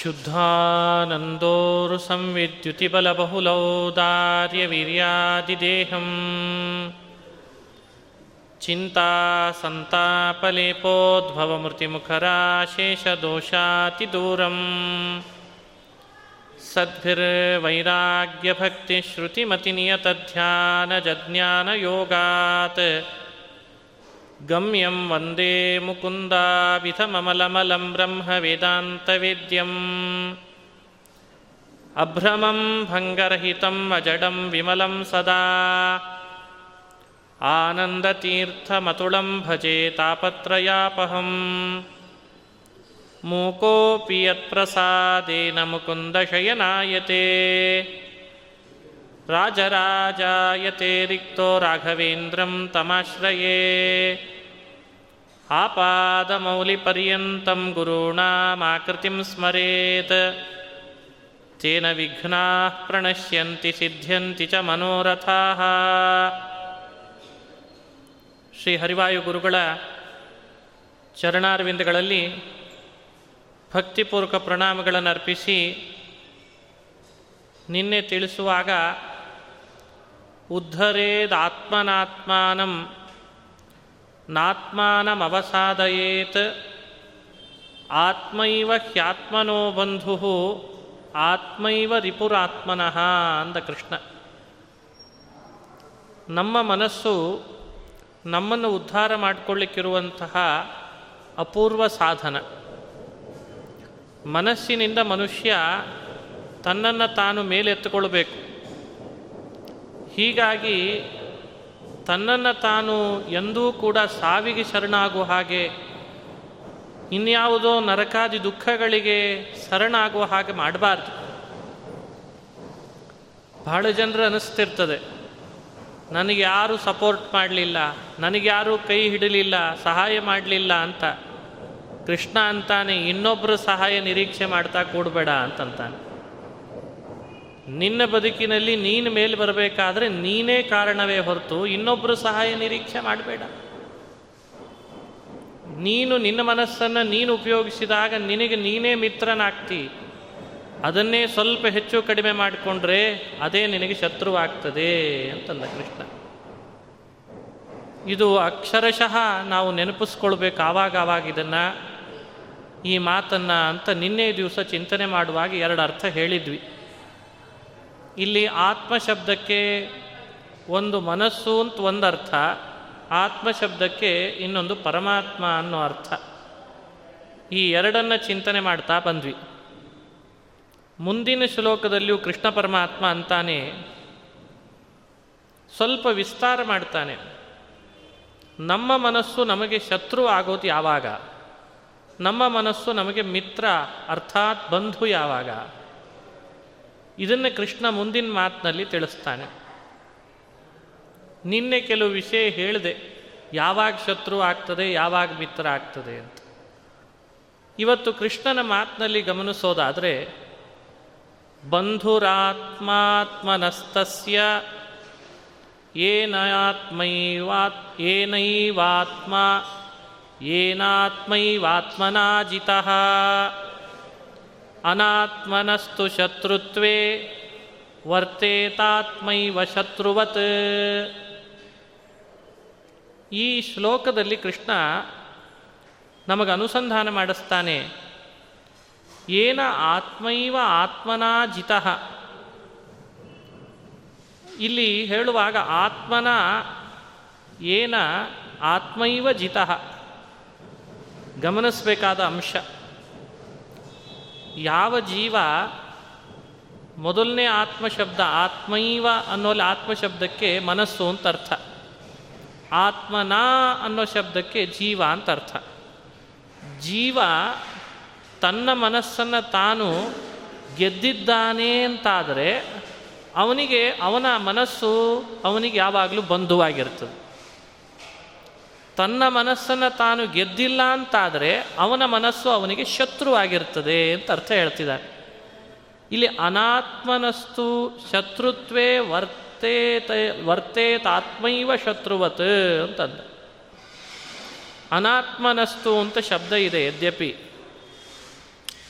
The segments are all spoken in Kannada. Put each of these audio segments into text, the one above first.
शुद्धानन्दोरुसंविद्युतिबलबहुलौदार्यवीर्यादिदेहम् चिन्तासन्तापलेपोद्भवमृतिमुखराशेषदोषातिदूरम् सद्भिर्वैराग्यभक्तिश्रुतिमतिनियतध्यानजज्ञानयोगात् गम्यं वन्दे मुकुन्दाविधममलमलं ब्रह्मवेदान्तवेद्यम् अभ्रमं भङ्गरहितम् अजडं विमलं सदा आनन्दतीर्थमतुलं भजे तापत्रयापहम् मूकोऽपि यत्प्रसादेन मुकुन्दशयनायते राजराजायते रिक्तो राघवेन्द्रं तमाश्रये आपादमौलिपर्यन्तं गुरूणामाकृतिं स्मरेत् तेन विघ्नाः प्रणश्यन्ति सिद्ध्यन्ति च मनोरथाः ಶ್ರೀ ಹರಿವಾಯು ಗುರುಗಳ ಚರಣಾರವಿಂದಗಳಲ್ಲಿ ಭಕ್ತಿಪೂರ್ವಕ ಪ್ರಣಾಮಗಳನ್ನು ಅರ್ಪಿಸಿ ನಿನ್ನೆ ತಿಳಿಸುವಾಗ ಉದ್ಧರೇದಾತ್ಮನಾತ್ಮಾನಂ ನಾತ್ಮಾನಮವಸಾದಯೇತ್. ಆತ್ಮೈವ ಹ್ಯಾತ್ಮನೋ ಬಂಧು, ಆತ್ಮೈವ ರಿಪುರಾತ್ಮನಃ ಅಂದ ಕೃಷ್ಣ. ನಮ್ಮ ಮನಸ್ಸು ನಮ್ಮನ್ನು ಉದ್ಧಾರ ಮಾಡಿಕೊಳ್ಳಿಕ್ಕಿರುವಂತಹ ಅಪೂರ್ವ ಸಾಧನ. ಮನಸ್ಸಿನಿಂದ ಮನುಷ್ಯ ತನ್ನನ್ನು ತಾನು ಮೇಲೆತ್ತುಕೊಳ್ಬೇಕು. ಹೀಗಾಗಿ ತನ್ನನ್ನು ತಾನು ಎಂದೂ ಕೂಡ ಸಾವಿಗೆ ಶರಣಾಗುವ ಹಾಗೆ, ಇನ್ಯಾವುದೋ ನರಕಾದಿ ದುಃಖಗಳಿಗೆ ಶರಣಾಗುವ ಹಾಗೆ ಮಾಡಬಾರ್ದು. ಬಹಳ ಜನರು ಅನಿಸ್ತಿರ್ತದೆ, ನನಗೆ ಯಾರು ಸಪೋರ್ಟ್ ಮಾಡಲಿಲ್ಲ, ನನಗೆ ಯಾರೂ ಕೈ ಹಿಡಲಿಲ್ಲ, ಸಹಾಯ ಮಾಡಲಿಲ್ಲ ಅಂತ. ಕೃಷ್ಣ ಅಂತಾನೆ ಇನ್ನೊಬ್ಬರು ಸಹಾಯ ನಿರೀಕ್ಷೆ ಮಾಡ್ತಾ ಕೂಡಬೇಡ ಅಂತಂತಾನೆ. ನಿನ್ನ ಬದುಕಿನಲ್ಲಿ ನೀನು ಮೇಲೆ ಬರಬೇಕಾದ್ರೆ ನೀನೇ ಕಾರಣವೇ ಹೊರತು ಇನ್ನೊಬ್ಬರು ಸಹಾಯ ನಿರೀಕ್ಷೆ ಮಾಡಬೇಡ. ನೀನು ನಿನ್ನ ಮನಸ್ಸನ್ನು ನೀನು ಉಪಯೋಗಿಸಿದಾಗ ನಿನಗೆ ನೀನೇ ಮಿತ್ರನಾಗ್ತಿ. ಅದನ್ನೇ ಸ್ವಲ್ಪ ಹೆಚ್ಚು ಕಡಿಮೆ ಮಾಡಿಕೊಂಡ್ರೆ ಅದೇ ನಿನಗೆ ಶತ್ರುವಾಗ್ತದೆ ಅಂತಂದ ಕೃಷ್ಣ. ಇದು ಅಕ್ಷರಶಃ ನಾವು ನೆನಪಿಸ್ಕೊಳ್ಬೇಕು ಆವಾಗ ಆವಾಗ ಇದನ್ನು. ಈ ಮಾತನ್ನು ಅಂತ ನಿನ್ನೆ ದಿವಸ ಚಿಂತನೆ ಮಾಡುವಾಗ ಎರಡು ಅರ್ಥ ಹೇಳಿದ್ವಿ. ಇಲ್ಲಿ ಆತ್ಮ ಶಬ್ದಕ್ಕೆ ಒಂದು ಮನಸ್ಸು ಅಂತ ಒಂದು ಅರ್ಥ ಆತ್ಮ ಶಬ್ದಕ್ಕೆ ಇನ್ನೊಂದು ಪರಮಾತ್ಮ ಅನ್ನೋ ಅರ್ಥ. ಈ ಎರಡನ್ನು ಚಿಂತನೆ ಮಾಡ್ತಾ ಬಂದ್ವಿ. ಮುಂದಿನ ಶ್ಲೋಕದಲ್ಲಿಯೂ ಕೃಷ್ಣ ಪರಮಾತ್ಮ ಅಂತಾನೆ ಸ್ವಲ್ಪ ವಿಸ್ತಾರ ಮಾಡ್ತಾನೆ. ನಮ್ಮ ಮನಸ್ಸು ನಮಗೆ ಶತ್ರು ಆಗೋದು ಯಾವಾಗ? ನಮ್ಮ ಮನಸ್ಸು ನಮಗೆ ಮಿತ್ರ, ಅರ್ಥಾತ್ ಬಂಧು ಯಾವಾಗ? ಇದನ್ನು ಕೃಷ್ಣ ಮುಂದಿನ ಮಾತಿನಲ್ಲಿ ತಿಳಿಸ್ತಾನೆ. ನಿನ್ನೆ ಕೆಲವು ವಿಷಯ ಹೇಳಿದೆ, ಯಾವಾಗ ಶತ್ರು ಆಗ್ತದೆ, ಯಾವಾಗ ಮಿತ್ರ ಆಗ್ತದೆ ಅಂತ. ಇವತ್ತು ಕೃಷ್ಣನ ಮಾತಿನಲ್ಲಿ ಗಮನಿಸೋದಾದರೆ, ಬಂಧುರಾತ್ಮಾತ್ಮನಸ್ತಸ್ಯ ಏನಾತ್ಮೈವಾತ್, ಏನೈವಾತ್ಮ ಏನಾತ್ಮೈವಾತ್ಮನಾ ಜಿತಃ ಅನಾತ್ಮನಸ್ತು ಶತ್ರುತ್ವೇ ವರ್ತೇತಾತ್ಮೈವ ಶತ್ರುವತ್. ಈ ಶ್ಲೋಕದಲ್ಲಿ ಕೃಷ್ಣ ನಮಗೆ ಅನುಸಂಧಾನ ಮಾಡಿಸ್ತಾನೆ. ಏನ ಆತ್ಮೈವ ಆತ್ಮನಾ ಜಿತ. ಇಲ್ಲಿ ಹೇಳುವಾಗ ಆತ್ಮನ ಏನ ಆತ್ಮೈವ ಜಿತ. ಗಮನಿಸಬೇಕಾದ ಅಂಶ. ಯಾವ ಜೀವ ಮೊದಲನೇ ಆತ್ಮಶಬ್ದ ಆತ್ಮೈವ ಅನ್ನೋಲ್ಲಿ ಆತ್ಮಶಬ್ದಕ್ಕೆ ಮನಸ್ಸು ಅಂತ ಅರ್ಥ. ಆತ್ಮನ ಅನ್ನೋ ಶಬ್ದಕ್ಕೆ ಜೀವ ಅಂತ ಅರ್ಥ. ಜೀವ ತನ್ನ ಮನಸ್ಸನ್ನು ತಾನು ಗೆದ್ದಿದ್ದಾನೆ ಅಂತಾದರೆ ಅವನಿಗೆ ಅವನ ಮನಸ್ಸು ಅವನಿಗೆ ಯಾವಾಗಲೂ ಬಂಧುವಾಗಿರ್ತದೆ. ತನ್ನ ಮನಸ್ಸನ್ನು ತಾನು ಗೆದ್ದಿಲ್ಲ ಅಂತಾದರೆ ಅವನ ಮನಸ್ಸು ಅವನಿಗೆ ಶತ್ರುವಾಗಿರ್ತದೆ ಅಂತ ಅರ್ಥ ಹೇಳ್ತಿದ್ದಾರೆ. ಇಲ್ಲಿ ಅನಾತ್ಮನಸ್ತು ಶತ್ರುತ್ವೇ ವರ್ತೇತ ವರ್ತೇತಾತ್ಮೈವ ಶತ್ರುವತ್ ಅಂತಂದ. ಅನಾತ್ಮನಸ್ತು ಅಂತ ಶಬ್ದ ಇದೆ ಯದ್ಯಪಿ.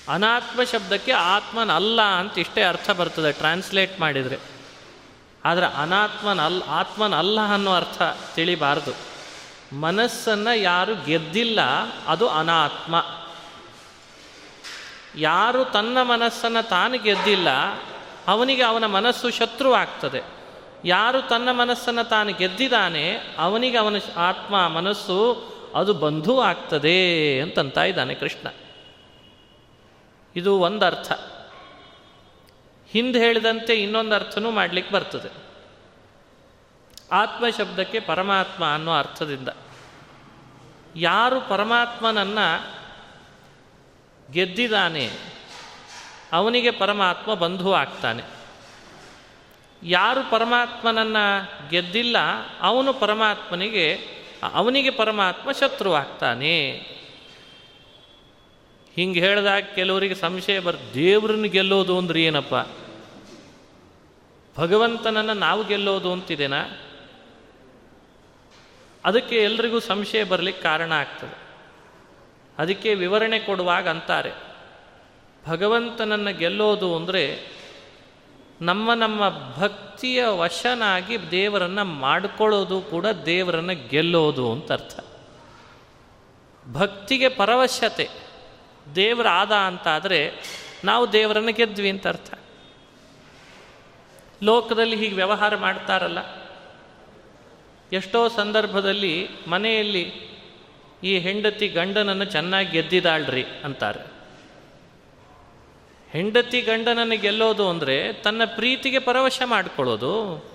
ಅನಾತ್ಮ ಶಬ್ದಕ್ಕೆ ಆತ್ಮನ ಅಲ್ಲ ಅಂತ ಇಷ್ಟೇ ಅರ್ಥ ಬರ್ತದೆ ಟ್ರಾನ್ಸ್ಲೇಟ್ ಮಾಡಿದರೆ. ಆದರೆ ಆತ್ಮನ ಅಲ್ಲ ಅನ್ನೋ ಅರ್ಥ ತಿಳಿಬಾರ್ದು. ಮನಸ್ಸನ್ನು ಯಾರು ಗೆದ್ದಿಲ್ಲ, ಅದು ಅನಾತ್ಮ. ಯಾರು ತನ್ನ ಮನಸ್ಸನ್ನು ತಾನು ಗೆದ್ದಿಲ್ಲ, ಅವನಿಗೆ ಅವನ ಮನಸ್ಸು ಶತ್ರು ಆಗ್ತದೆ ಯಾರು ತನ್ನ ಮನಸ್ಸನ್ನು ತಾನು ಗೆದ್ದಿದ್ದಾನೆ, ಅವನಿಗೆ ಅವನ ಆತ್ಮ, ಮನಸ್ಸು, ಅದು ಬಂಧು ಆಗ್ತದೆ ಅಂತಂತ ಇದ್ದಾನೆ ಕೃಷ್ಣ. ಇದು ಒಂದು ಅರ್ಥ ಹಿಂದೆ ಹೇಳಿದಂತೆ ಇನ್ನೊಂದು ಅರ್ಥನೂ ಮಾಡಲಿಕ್ಕೆ ಬರ್ತದೆ. ಆತ್ಮ ಶಬ್ದಕ್ಕೆ ಪರಮಾತ್ಮ ಅನ್ನೋ ಅರ್ಥದಿಂದ. ಯಾರು ಪರಮಾತ್ಮನನ್ನು ಗೆದ್ದಿದ್ದಾನೆ ಅವನಿಗೆ ಪರಮಾತ್ಮ ಬಂಧು ಆಗ್ತಾನೆ. ಯಾರು ಪರಮಾತ್ಮನನ್ನು ಗೆದ್ದಿಲ್ಲ, ಅವನು ಪರಮಾತ್ಮನಿಗೆ, ಅವನಿಗೆ ಪರಮಾತ್ಮ ಶತ್ರು ಆಗ್ತಾನೆ. ಹಿಂಗೆ ಹೇಳಿದಾಗ ಕೆಲವರಿಗೆ ಸಂಶಯ ಬರ್ ದೇವ್ರನ್ನ ಗೆಲ್ಲೋದು ಅಂದ್ರೆ ಏನಪ್ಪ? ಭಗವಂತನನ್ನು ನಾವು ಗೆಲ್ಲೋದು ಅಂತಿದೆನಾ? ಅದಕ್ಕೆ ಎಲ್ರಿಗೂ ಸಂಶಯ ಬರಲಿಕ್ಕೆ ಕಾರಣ ಆಗ್ತದೆ. ಅದಕ್ಕೆ ವಿವರಣೆ ಕೊಡುವಾಗ ಅಂತಾರೆ, ಭಗವಂತನನ್ನು ಗೆಲ್ಲೋದು ಅಂದರೆ ನಮ್ಮ ನಮ್ಮ ಭಕ್ತಿಯ ವಶನಾಗಿ ದೇವರನ್ನು ಮಾಡಿಕೊಳ್ಳೋದು ಕೂಡ ದೇವರನ್ನು ಗೆಲ್ಲೋದು ಅಂತ ಅರ್ಥ. ಭಕ್ತಿಗೆ ಪರವಶ್ಯತೆ, ದೇವರ ಆದ ಅಂತಾದರೆ ನಾವು ದೇವರನ್ನು ಗೆದ್ವಿ ಅಂತ ಅರ್ಥ. ಲೋಕದಲ್ಲಿ ಹೀಗೆ ವ್ಯವಹಾರ ಮಾಡ್ತಾರಲ್ಲ ಎಷ್ಟೋ ಸಂದರ್ಭದಲ್ಲಿ ಮನೆಯಲ್ಲಿ ಈ ಹೆಂಡತಿ ಗಂಡನನ್ನು ಚೆನ್ನಾಗಿ ಗೆದ್ದಿದಾಳ್ರಿ ಅಂತಾರೆ. ಹೆಂಡತಿ ಗಂಡನನ್ನು ಗೆಲ್ಲೋದು ಅಂದರೆ ತನ್ನ ಪ್ರೀತಿಗೆ ಪರವಶ ಮಾಡಿಕೊಳ್ಳೋದು.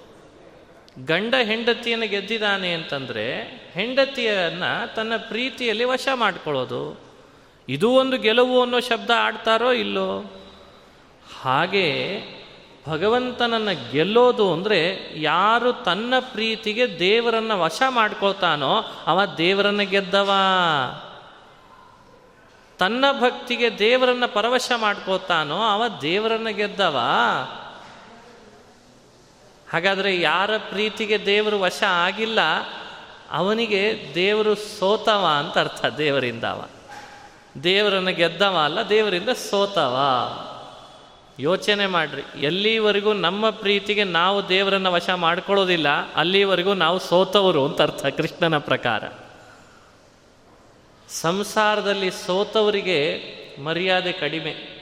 ಗಂಡ ಹೆಂಡತಿಯನ್ನು ಗೆದ್ದಿದ್ದಾನೆ ಅಂತಂದರೆ ಹೆಂಡತಿಯನ್ನು ತನ್ನ ಪ್ರೀತಿಯಲ್ಲಿ ವಶ ಮಾಡಿಕೊಳ್ಳೋದು. ಇದು ಒಂದು ಗೆಲುವು ಅನ್ನೋ ಶಬ್ದ ಆಡ್ತಾರೋ ಇಲ್ಲೋ? ಹಾಗೆ ಭಗವಂತನನ್ನು ಗೆಲ್ಲೋದು ಅಂದರೆ ಯಾರು ತನ್ನ ಪ್ರೀತಿಗೆ ದೇವರನ್ನು ವಶ ಮಾಡ್ಕೋತಾನೋ ಅವ ದೇವರನ್ನು ಗೆದ್ದವ. ತನ್ನ ಭಕ್ತಿಗೆ ದೇವರನ್ನು ಪರವಶ ಮಾಡ್ಕೋತಾನೋ ಅವ ದೇವರನ್ನು ಗೆದ್ದವ. ಹಾಗಾದರೆ ಯಾರ ಪ್ರೀತಿಗೆ ದೇವರು ವಶ ಆಗಿಲ್ಲ, ಅವನಿಗೆ ದೇವರು ಸೋತವ ಅಂತ ಅರ್ಥ ದೇವರಿಂದ ಅವ. ದೇವರನ್ನು ಗೆದ್ದವ ಅಲ್ಲ, ದೇವರಿಂದ ಸೋತವ. ಯೋಚನೆ ಮಾಡ್ರಿ. ಎಲ್ಲಿವರೆಗೂ ನಮ್ಮ ಪ್ರೀತಿಗೆ ನಾವು ದೇವರನ್ನು ವಶ ಮಾಡ್ಕೊಳ್ಳೋದಿಲ್ಲ, ಅಲ್ಲಿವರೆಗೂ ನಾವು ಸೋತವರು ಅಂತ ಅರ್ಥ ಕೃಷ್ಣನ ಪ್ರಕಾರ. ಸಂಸಾರದಲ್ಲಿ ಸೋತವರಿಗೆ ಮರ್ಯಾದೆ ಕಡಿಮೆ.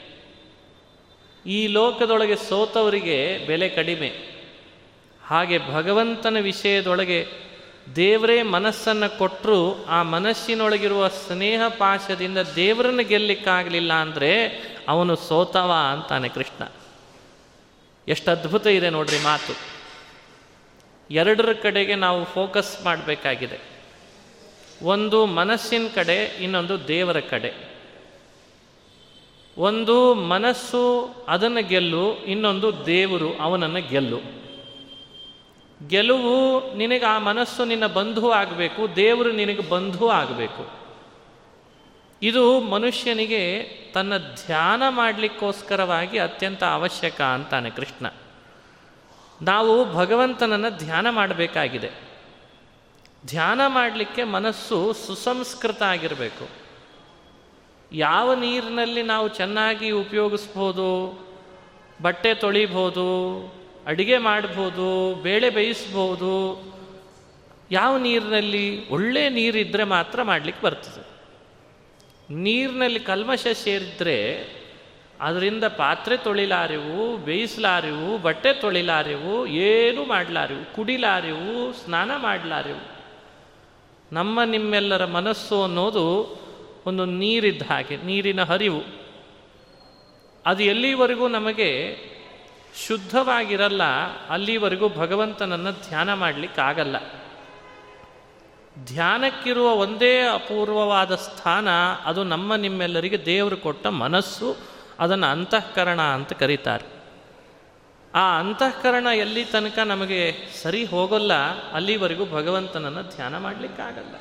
ಈ ಲೋಕದೊಳಗೆ ಸೋತವರಿಗೆ ಬೆಲೆ ಕಡಿಮೆ. ಹಾಗೆ ಭಗವಂತನ ವಿಷಯದೊಳಗೆ ದೇವರೇ ಮನಸ್ಸನ್ನು ಕೊಟ್ಟರು ಆ ಮನಸ್ಸಿನೊಳಗಿರುವ ಸ್ನೇಹ ಪಾಶದಿಂದ ದೇವರನ್ನು ಗೆಲ್ಲಿಕ್ಕಾಗಲಿಲ್ಲ ಅಂದರೆ ಅವನು ಸೋತವ ಅಂತಾನೆ ಕೃಷ್ಣ. ಎಷ್ಟು ಅದ್ಭುತ ಇದೆ ನೋಡ್ರಿ ಮಾತು. ಎರಡರ ಕಡೆಗೆ ನಾವು ಫೋಕಸ್ ಮಾಡಬೇಕಾಗಿದೆ. ಒಂದು ಮನಸ್ಸಿನ ಕಡೆ, ಇನ್ನೊಂದು ದೇವರ ಕಡೆ. ಒಂದು ಮನಸ್ಸು ಅದನ್ನು ಗೆಲ್ಲು, ಇನ್ನೊಂದು ದೇವರು ಅವನನ್ನು ಗೆಲ್ಲು. ಗೆಲುವು ನಿನಗೆ ಆ ಮನಸ್ಸು ನಿನ್ನ ಬಂಧು ಆಗಬೇಕು, ದೇವರು ನಿನಗೆ ಬಂಧು ಆಗಬೇಕು. ಇದು ಮನುಷ್ಯನಿಗೆ ತನ್ನ ಧ್ಯಾನ ಮಾಡಲಿಕ್ಕೋಸ್ಕರವಾಗಿ ಅತ್ಯಂತ ಅವಶ್ಯಕ ಅಂತಾನೆ ಕೃಷ್ಣ. ನಾವು ಭಗವಂತನನ್ನು ಧ್ಯಾನ ಮಾಡಬೇಕಾಗಿದೆ. ಧ್ಯಾನ ಮಾಡಲಿಕ್ಕೆ ಮನಸ್ಸು ಸುಸಂಸ್ಕೃತ ಆಗಿರಬೇಕು. ಯಾವ ನೀರಿನಲ್ಲಿ ನಾವು ಚೆನ್ನಾಗಿ ಉಪಯೋಗಿಸ್ಬೋದು, ಬಟ್ಟೆ ತೊಳಿಬೋದು, ಅಡಿಗೆ ಮಾಡ್ಬೋದು, ಬೇಳೆ ಬೇಯಿಸ್ಬೋದು, ಯಾವ ನೀರಿನಲ್ಲಿ ಒಳ್ಳೆಯ ನೀರಿದ್ದರೆ ಮಾತ್ರ ಮಾಡಲಿಕ್ಕೆ ಬರ್ತದೆ. ನೀರಿನಲ್ಲಿ ಕಲ್ಮಶ ಸೇರಿದ್ರೆ ಅದರಿಂದ ಪಾತ್ರೆ ತೊಳಿಲಾರೆವು, ಬೇಯಿಸಲಾರಿವು, ಬಟ್ಟೆ ತೊಳಿಲಾರೆವು, ಏನು ಮಾಡಲಾರಿವು, ಕುಡಿಲಾರೆವು, ಸ್ನಾನ ಮಾಡಲಾರೆವು. ನಮ್ಮ ನಿಮ್ಮೆಲ್ಲರ ಮನಸ್ಸು ಅನ್ನೋದು ಒಂದು ನೀರಿದ್ದ ಹಾಗೆ, ನೀರಿನ ಹರಿವು. ಅದು ಎಲ್ಲಿವರೆಗೂ ನಮಗೆ ಶುದ್ಧವಾಗಿರಲ್ಲ, ಅಲ್ಲಿವರೆಗೂ ಭಗವಂತನನ್ನು ಧ್ಯಾನ ಮಾಡಲಿಕ್ಕಾಗಲ್ಲ. ಧ್ಯಾನಕ್ಕಿರುವ ಒಂದೇ ಅಪೂರ್ವವಾದ ಸ್ಥಾನ, ಅದು ನಮ್ಮ ನಿಮ್ಮೆಲ್ಲರಿಗೆ ದೇವರು ಕೊಟ್ಟ ಮನಸ್ಸು, ಅದನ್ನು ಅಂತಃಕರಣ ಅಂತ ಕರೀತಾರೆ. ಆ ಅಂತಃಕರಣ ಎಲ್ಲಿ ತನಕ ನಮಗೆ ಸರಿ ಹೋಗಲ್ಲ, ಅಲ್ಲಿವರೆಗೂ ಭಗವಂತನನ್ನು ಧ್ಯಾನ ಮಾಡಲಿಕ್ಕಾಗಲ್ಲ.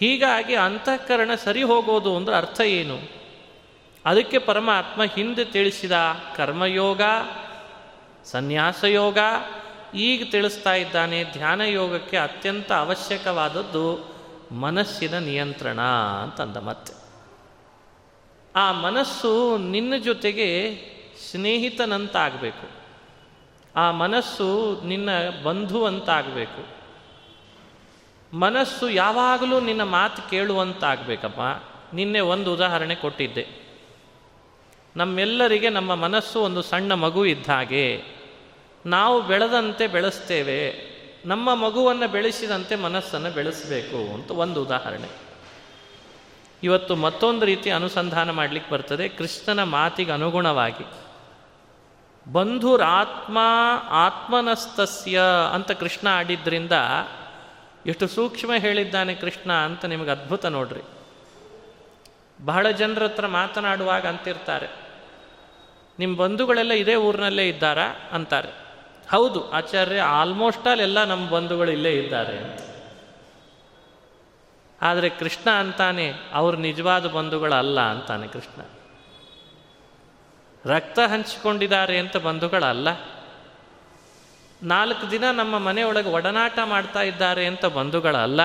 ಹೀಗಾಗಿ ಅಂತಃಕರಣ ಸರಿ ಹೋಗೋದು ಅಂದ್ರೆ ಅರ್ಥ ಏನು? ಅದಕ್ಕೆ ಪರಮಾತ್ಮ ಹಿಂದೆ ತಿಳಿಸಿದ ಕರ್ಮಯೋಗ, ಸನ್ಯಾಸಯೋಗ ಈಗ ತಿಳಿಸ್ತಾ ಇದ್ದಾನೆ, ಧ್ಯಾನ ಯೋಗಕ್ಕೆ ಅತ್ಯಂತ ಅವಶ್ಯಕವಾದದ್ದು ಮನಸ್ಸಿನ ನಿಯಂತ್ರಣ ಅಂತಂದ ಮತ್ತೆ. ಆ ಮನಸ್ಸು ನಿನ್ನ ಜೊತೆಗೆ ಸ್ನೇಹಿತನಂತಾಗಬೇಕು. ಆ ಮನಸ್ಸು ನಿನ್ನ ಬಂಧುವಂತಾಗಬೇಕು. ಮನಸ್ಸು ಯಾವಾಗಲೂ ನಿನ್ನ ಮಾತು ಕೇಳುವಂತಾಗಬೇಕಪ್ಪ. ನಿನ್ನೆ ಒಂದು ಉದಾಹರಣೆ ಕೊಟ್ಟಿದ್ದೆ. ನಮ್ಮೆಲ್ಲರಿಗೆ ನಮ್ಮ ಮನಸ್ಸು ಒಂದು ಸಣ್ಣ ಮಗು ಇದ್ದ ಹಾಗೆ. ನಾವು ಬೆಳೆದಂತೆ ಬೆಳೆಸ್ತೇವೆ, ನಮ್ಮ ಮಗುವನ್ನು ಬೆಳೆಸಿದಂತೆ ಮನಸ್ಸನ್ನು ಬೆಳೆಸಬೇಕು ಅಂತ ಒಂದು ಉದಾಹರಣೆ. ಇವತ್ತು ಮತ್ತೊಂದು ರೀತಿ ಅನುಸಂಧಾನ ಮಾಡಲಿಕ್ಕೆ ಬರ್ತದೆ, ಕೃಷ್ಣನ ಮಾತಿಗೆ ಅನುಗುಣವಾಗಿ. ಬಂಧುರಾತ್ಮ ಆತ್ಮನಸ್ತಸ್ಯ ಅಂತ ಕೃಷ್ಣ ಆಡಿದ್ರಿಂದ ಎಷ್ಟು ಸೂಕ್ಷ್ಮ ಹೇಳಿದ್ದಾನೆ ಕೃಷ್ಣ ಅಂತ ನಿಮಗೆ ಅದ್ಭುತ ನೋಡ್ರಿ. ಬಹಳ ಜನರ ಹತ್ರ ಮಾತನಾಡುವಾಗ ಅಂತಿರ್ತಾರೆ ನಿಮ್ಮ ಬಂಧುಗಳೆಲ್ಲ ಇದೇ ಊರಿನಲ್ಲೇ ಇದ್ದಾರಾ? ಅಂತಾರೆ. ಹೌದು, ಆಚಾರ್ಯ ಆಲ್ಮೋಸ್ಟ್ ಆಲ್ ಎಲ್ಲ ನಮ್ಮ ಬಂಧುಗಳು ಇಲ್ಲೇ ಇದ್ದಾರೆ. ಆದರೆ ಕೃಷ್ಣ ಅಂತಾನೆ ಅವ್ರ ನಿಜವಾದ ಬಂಧುಗಳಲ್ಲ ಅಂತಾನೆ ಕೃಷ್ಣ. ರಕ್ತ ಹಂಚಿಕೊಂಡಿದ್ದಾರೆ ಅಂತ ಬಂಧುಗಳಲ್ಲ. ನಾಲ್ಕು ದಿನ ನಮ್ಮ ಮನೆಯೊಳಗೆ ಒಡನಾಟ ಮಾಡ್ತಾ ಇದ್ದಾರೆ ಅಂತ ಬಂಧುಗಳಲ್ಲ.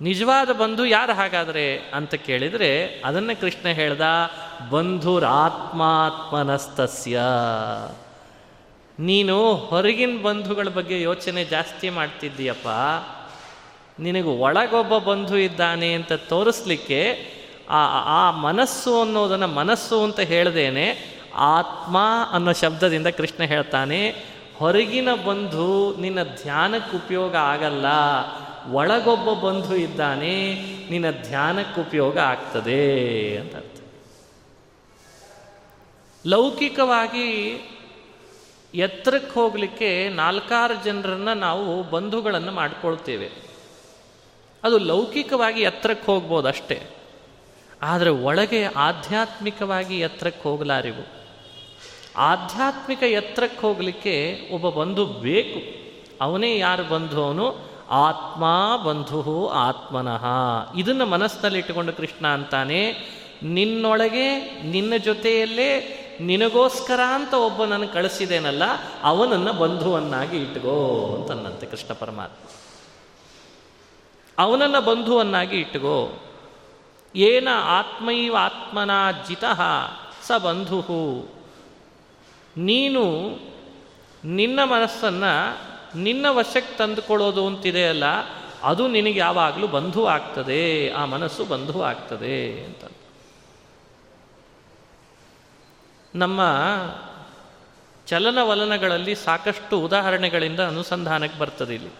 ನಿಜವಾದ ಬಂಧು ಯಾರು ಹಾಗಾದರೆ ಅಂತ ಕೇಳಿದರೆ ಅದನ್ನೇ ಕೃಷ್ಣ ಹೇಳ್ದ, ಬಂಧುರಾತ್ಮಾತ್ಮನಸ್ತಸ್ಯ. ನೀನು ಹೊರಗಿನ ಬಂಧುಗಳ ಬಗ್ಗೆ ಯೋಚನೆ ಜಾಸ್ತಿ ಮಾಡ್ತಿದ್ದೀಯಪ್ಪ. ನಿನಗೆ ಒಳಗೊಬ್ಬ ಬಂಧು ಇದ್ದಾನೆ ಅಂತ ತೋರಿಸ್ಲಿಕ್ಕೆ ಆ ಆ ಮನಸ್ಸು ಅನ್ನೋದನ್ನು ಮನಸ್ಸು ಅಂತ ಹೇಳ್ದೇನೆ ಆತ್ಮ ಅನ್ನೋ ಶಬ್ದದಿಂದ ಕೃಷ್ಣ ಹೇಳ್ತಾನೆ, ಹೊರಗಿನ ಬಂಧು ನಿನ್ನ ಧ್ಯಾನಕ್ಕೆ ಉಪಯೋಗ ಆಗಲ್ಲ. ಒಳಗೊಬ್ಬ ಬಂಧು ಇದ್ದಾನೆ, ನಿನ್ನ ಧ್ಯಾನಕ್ಕೆ ಉಪಯೋಗ ಆಗ್ತದೆ. ಅಂತ ಲೌಕಿಕವಾಗಿ ಎತ್ತರಕ್ಕೆ ಹೋಗಲಿಕ್ಕೆ ನಾಲ್ಕಾರು ಜನರನ್ನು ನಾವು ಬಂಧುಗಳನ್ನು ಮಾಡಿಕೊಳ್ತೇವೆ. ಅದು ಲೌಕಿಕವಾಗಿ ಎತ್ತರಕ್ಕೆ ಹೋಗ್ಬೋದು ಅಷ್ಟೇ. ಆದರೆ ಒಳಗೆ ಆಧ್ಯಾತ್ಮಿಕವಾಗಿ ಎತ್ತರಕ್ಕೆ ಹೋಗಲಾರಿವು ಆಧ್ಯಾತ್ಮಿಕ ಎತ್ತರಕ್ಕೆ ಹೋಗಲಿಕ್ಕೆ ಒಬ್ಬ ಬಂಧು ಬೇಕು. ಅವನೇ ಯಾರು ಬಂಧು ಅವನು? ಆತ್ಮ ಬಂಧು ಆತ್ಮನಃ. ಇದನ್ನು ಮನಸ್ಸಿನಲ್ಲಿ ಇಟ್ಟುಕೊಂಡು ಕೃಷ್ಣ ಅಂತಾನೆ, ನಿನ್ನೊಳಗೆ ನಿನ್ನ ಜೊತೆಯಲ್ಲೇ ನಿನಗೋಸ್ಕರ ಅಂತ ಒಬ್ಬನನ್ನು ಕಳಿಸಿದೇನಲ್ಲ, ಅವನನ್ನು ಬಂಧುವನ್ನಾಗಿ ಇಟ್ಕೋ ಅಂತನ್ನಂತೆ ಕೃಷ್ಣ ಪರಮಾತ್ಮ. ಅವನನ್ನು ಬಂಧುವನ್ನಾಗಿ ಇಟ್ಕೋ. ಏನ ಆತ್ಮೈವ ಆತ್ಮನ ಜಿತಃ ಸ ಬಂಧು ನೀನು ನಿನ್ನ ಮನಸ್ಸನ್ನು ನಿನ್ನ ವಶಕ್ಕೆ ತಂದುಕೊಳ್ಳೋದು ಅಂತಿದೆಯಲ್ಲ, ಅದು ನಿನಗೆ ಯಾವಾಗಲೂ ಬಂಧು ಆಗ್ತದೆ ಆ ಮನಸ್ಸು ಬಂಧು ಆಗ್ತದೆ ಅಂತ. ನಮ್ಮ ಚಲನವಲನಗಳಲ್ಲಿ ಸಾಕಷ್ಟು ಉದಾಹರಣೆಗಳಿಂದ ಅನುಸಂಧಾನಕ್ಕೆ ಬರ್ತದೆ ಇಲ್ಲಿ.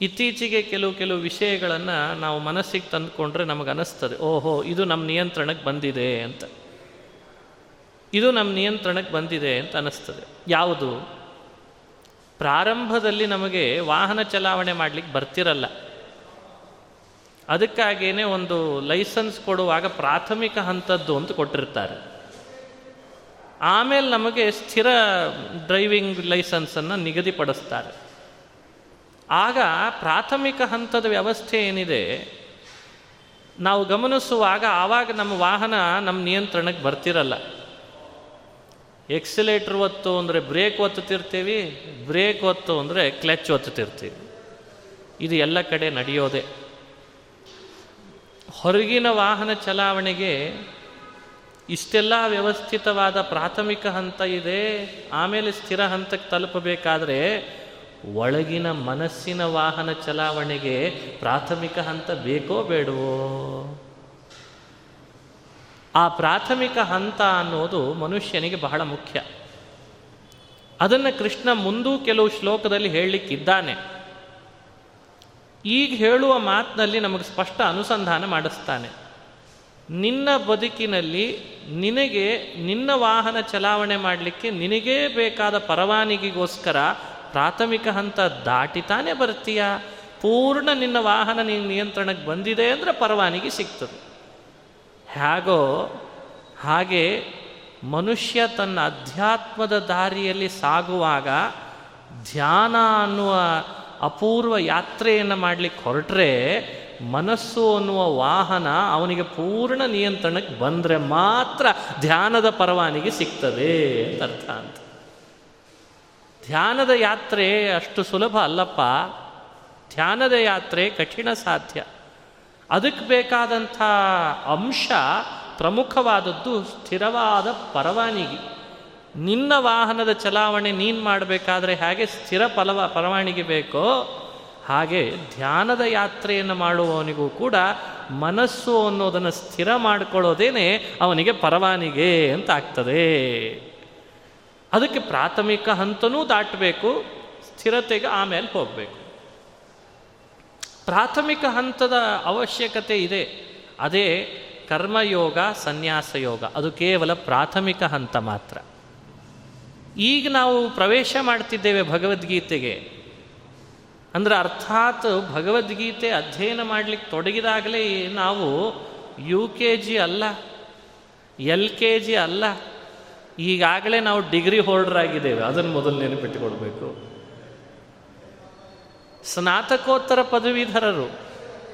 ಇತ್ತೀಚೆಗೆ ಕೆಲವು ಕೆಲವು ವಿಷಯಗಳನ್ನು ನಾವು ಮನಸ್ಸಿಗೆ ತಂದುಕೊಂಡ್ರೆ ನಮಗೆ ಅನಿಸ್ತದೆ. ಓಹೋ, ಇದು ನಮ್ಮ ನಿಯಂತ್ರಣಕ್ಕೆ ಬಂದಿದೆ ಅಂತ. ಇದು ನಮ್ಮ ನಿಯಂತ್ರಣಕ್ಕೆ ಬಂದಿದೆ ಅಂತ ಅನಿಸ್ತದೆ. ಯಾವುದು? ಪ್ರಾರಂಭದಲ್ಲಿ ನಮಗೆ ವಾಹನ ಚಲಾವಣೆ ಮಾಡಲಿಕ್ಕೆ ಬರ್ತಿರಲ್ಲ. ಅದಕ್ಕಾಗೇನೆ ಒಂದು ಲೈಸೆನ್ಸ್ ಕೊಡುವಾಗ ಪ್ರಾಥಮಿಕ ಹಂತದ್ದು ಅಂತ ಕೊಟ್ಟಿರ್ತಾರೆ. ಆಮೇಲೆ ನಮಗೆ ಸ್ಥಿರ ಡ್ರೈವಿಂಗ್ ಲೈಸೆನ್ಸನ್ನು ನಿಗದಿಪಡಿಸ್ತಾರೆ. ಆಗ ಪ್ರಾಥಮಿಕ ಹಂತದ ವ್ಯವಸ್ಥೆ ಏನಿದೆ, ನಾವು ಗಮನಿಸುವಾಗ ಆವಾಗ ನಮ್ಮ ವಾಹನ ನಮ್ಮ ನಿಯಂತ್ರಣಕ್ಕೆ ಬರ್ತಿರಲ್ಲ. ಎಕ್ಸಿಲೇಟ್ರ್ ಒತ್ತು ಅಂದರೆ ಬ್ರೇಕ್ ಒತ್ತುತ್ತಿರ್ತೀವಿ, ಬ್ರೇಕ್ ಒತ್ತು ಅಂದರೆ ಕ್ಲಚ್ ಒತ್ತುತ್ತಿರ್ತೀವಿ. ಇದು ಎಲ್ಲ ಕಡೆ ನಡೆಯೋದೆ. ಹೊರಗಿನ ವಾಹನ ಚಲಾವಣೆಗೆ ಇಷ್ಟೆಲ್ಲ ವ್ಯವಸ್ಥಿತವಾದ ಪ್ರಾಥಮಿಕ ಹಂತ ಇದೆ, ಆಮೇಲೆ ಸ್ಥಿರ ಹಂತಕ್ಕೆ ತಲುಪಬೇಕಾದ್ರೆ ಒಳಗಿನ ಮನಸ್ಸಿನ ವಾಹನ ಚಲಾವಣೆಗೆ ಪ್ರಾಥಮಿಕ ಹಂತ ಬೇಕೋ ಬೇಡವೋ? ಆ ಪ್ರಾಥಮಿಕ ಹಂತ ಅನ್ನೋದು ಮನುಷ್ಯನಿಗೆ ಬಹಳ ಮುಖ್ಯ. ಅದನ್ನು ಕೃಷ್ಣ ಮುಂದೂ ಕೆಲವು ಶ್ಲೋಕದಲ್ಲಿ ಹೇಳಲಿಕ್ಕಿದ್ದಾನೆ. ಈಗ ಹೇಳುವ ಮಾತಿನಲ್ಲಿ ನಮಗೆ ಸ್ಪಷ್ಟ ಅನುಸಂಧಾನ ಮಾಡಿಸ್ತಾನೆ. ನಿನ್ನ ಬದುಕಿನಲ್ಲಿ ನಿನಗೆ ನಿನ್ನ ವಾಹನ ಚಲಾವಣೆ ಮಾಡಲಿಕ್ಕೆ ನಿನಗೇ ಬೇಕಾದ ಪರವಾನಗಿಗೋಸ್ಕರ ಪ್ರಾಥಮಿಕ ಹಂತ ದಾಟಿತಾನೆ ಬರ್ತೀಯ? ಪೂರ್ಣ ನಿನ್ನ ವಾಹನ ನಿನ್ನ ನಿಯಂತ್ರಣಕ್ಕೆ ಬಂದಿದೆ ಅಂದರೆ ಪರವಾನಗಿ ಸಿಗ್ತದೆ. ಹೇಗೋ ಹಾಗೆ ಮನುಷ್ಯ ತನ್ನ ಅಧ್ಯಾತ್ಮದ ದಾರಿಯಲ್ಲಿ ಸಾಗುವಾಗ ಧ್ಯಾನ ಅನ್ನುವ ಅಪೂರ್ವ ಯಾತ್ರೆಯನ್ನು ಮಾಡಲಿಕ್ಕೆ ಹೊರಟ್ರೆ ಮನಸ್ಸು ಅನ್ನುವ ವಾಹನ ಅವನಿಗೆ ಪೂರ್ಣ ನಿಯಂತ್ರಣಕ್ಕೆ ಬಂದರೆ ಮಾತ್ರ ಧ್ಯಾನದ ಪರವಾನಿಗೆ ಸಿಗ್ತದೆ ಅಂತ ಅರ್ಥ ಅಂತ. ಧ್ಯಾನದ ಯಾತ್ರೆ ಅಷ್ಟು ಸುಲಭ ಅಲ್ಲಪ್ಪ. ಧ್ಯಾನದ ಯಾತ್ರೆ ಕಠಿಣ ಸಾಧ್ಯ. ಅದಕ್ಕೆ ಬೇಕಾದಂಥ ಅಂಶ ಪ್ರಮುಖವಾದದ್ದು ಸ್ಥಿರವಾದ ಪರವಾನಿಗೆ. ನಿನ್ನ ವಾಹನದ ಚಲಾವಣೆ ನೀನು ಮಾಡಬೇಕಾದ್ರೆ ಹೇಗೆ ಸ್ಥಿರ ಫಲವ ಪರವಾನಿಗೆ ಬೇಕೋ ಹಾಗೆ ಧ್ಯಾನದ ಯಾತ್ರೆಯನ್ನು ಮಾಡುವವನಿಗೂ ಕೂಡ ಮನಸ್ಸು ಅನ್ನೋದನ್ನು ಸ್ಥಿರ ಮಾಡಿಕೊಳ್ಳೋದೇನೆ ಅವನಿಗೆ ಪರವಾನಿಗೆ ಅಂತ ಆಗ್ತದೆ ಅದಕ್ಕೆ ಪ್ರಾಥಮಿಕ ಹಂತನೂ ದಾಟಬೇಕು, ಸ್ಥಿರತೆಗೆ ಆಮೇಲೆ ಹೋಗಬೇಕು. ಪ್ರಾಥಮಿಕ ಹಂತದ ಅವಶ್ಯಕತೆ ಇದೆ. ಅದೇ ಕರ್ಮಯೋಗ ಸನ್ಯಾಸ ಯೋಗ ಅದು ಕೇವಲ ಪ್ರಾಥಮಿಕ ಹಂತ ಮಾತ್ರ. ಈಗ ನಾವು ಪ್ರವೇಶ ಮಾಡ್ತಿದ್ದೇವೆ ಭಗವದ್ಗೀತೆಗೆ. ಅಂದರೆ ಅರ್ಥಾತ್ ಭಗವದ್ಗೀತೆ ಅಧ್ಯಯನ ಮಾಡಲಿಕ್ಕೆ ತೊಡಗಿದಾಗಲೇ ನಾವು ಯು ಕೆ ಜಿ ಅಲ್ಲ ಎಲ್ ಕೆ ಜಿ ಅಲ್ಲ, ಈಗಾಗಲೇ ನಾವು ಡಿಗ್ರಿ ಹೋಲ್ಡರ್ ಆಗಿದ್ದೇವೆ ಅದನ್ನು ಮೊದಲು ನೆನಪಿಟ್ಟುಕೊಳ್ಬೇಕು ಸ್ನಾತಕೋತ್ತರ ಪದವೀಧರರು,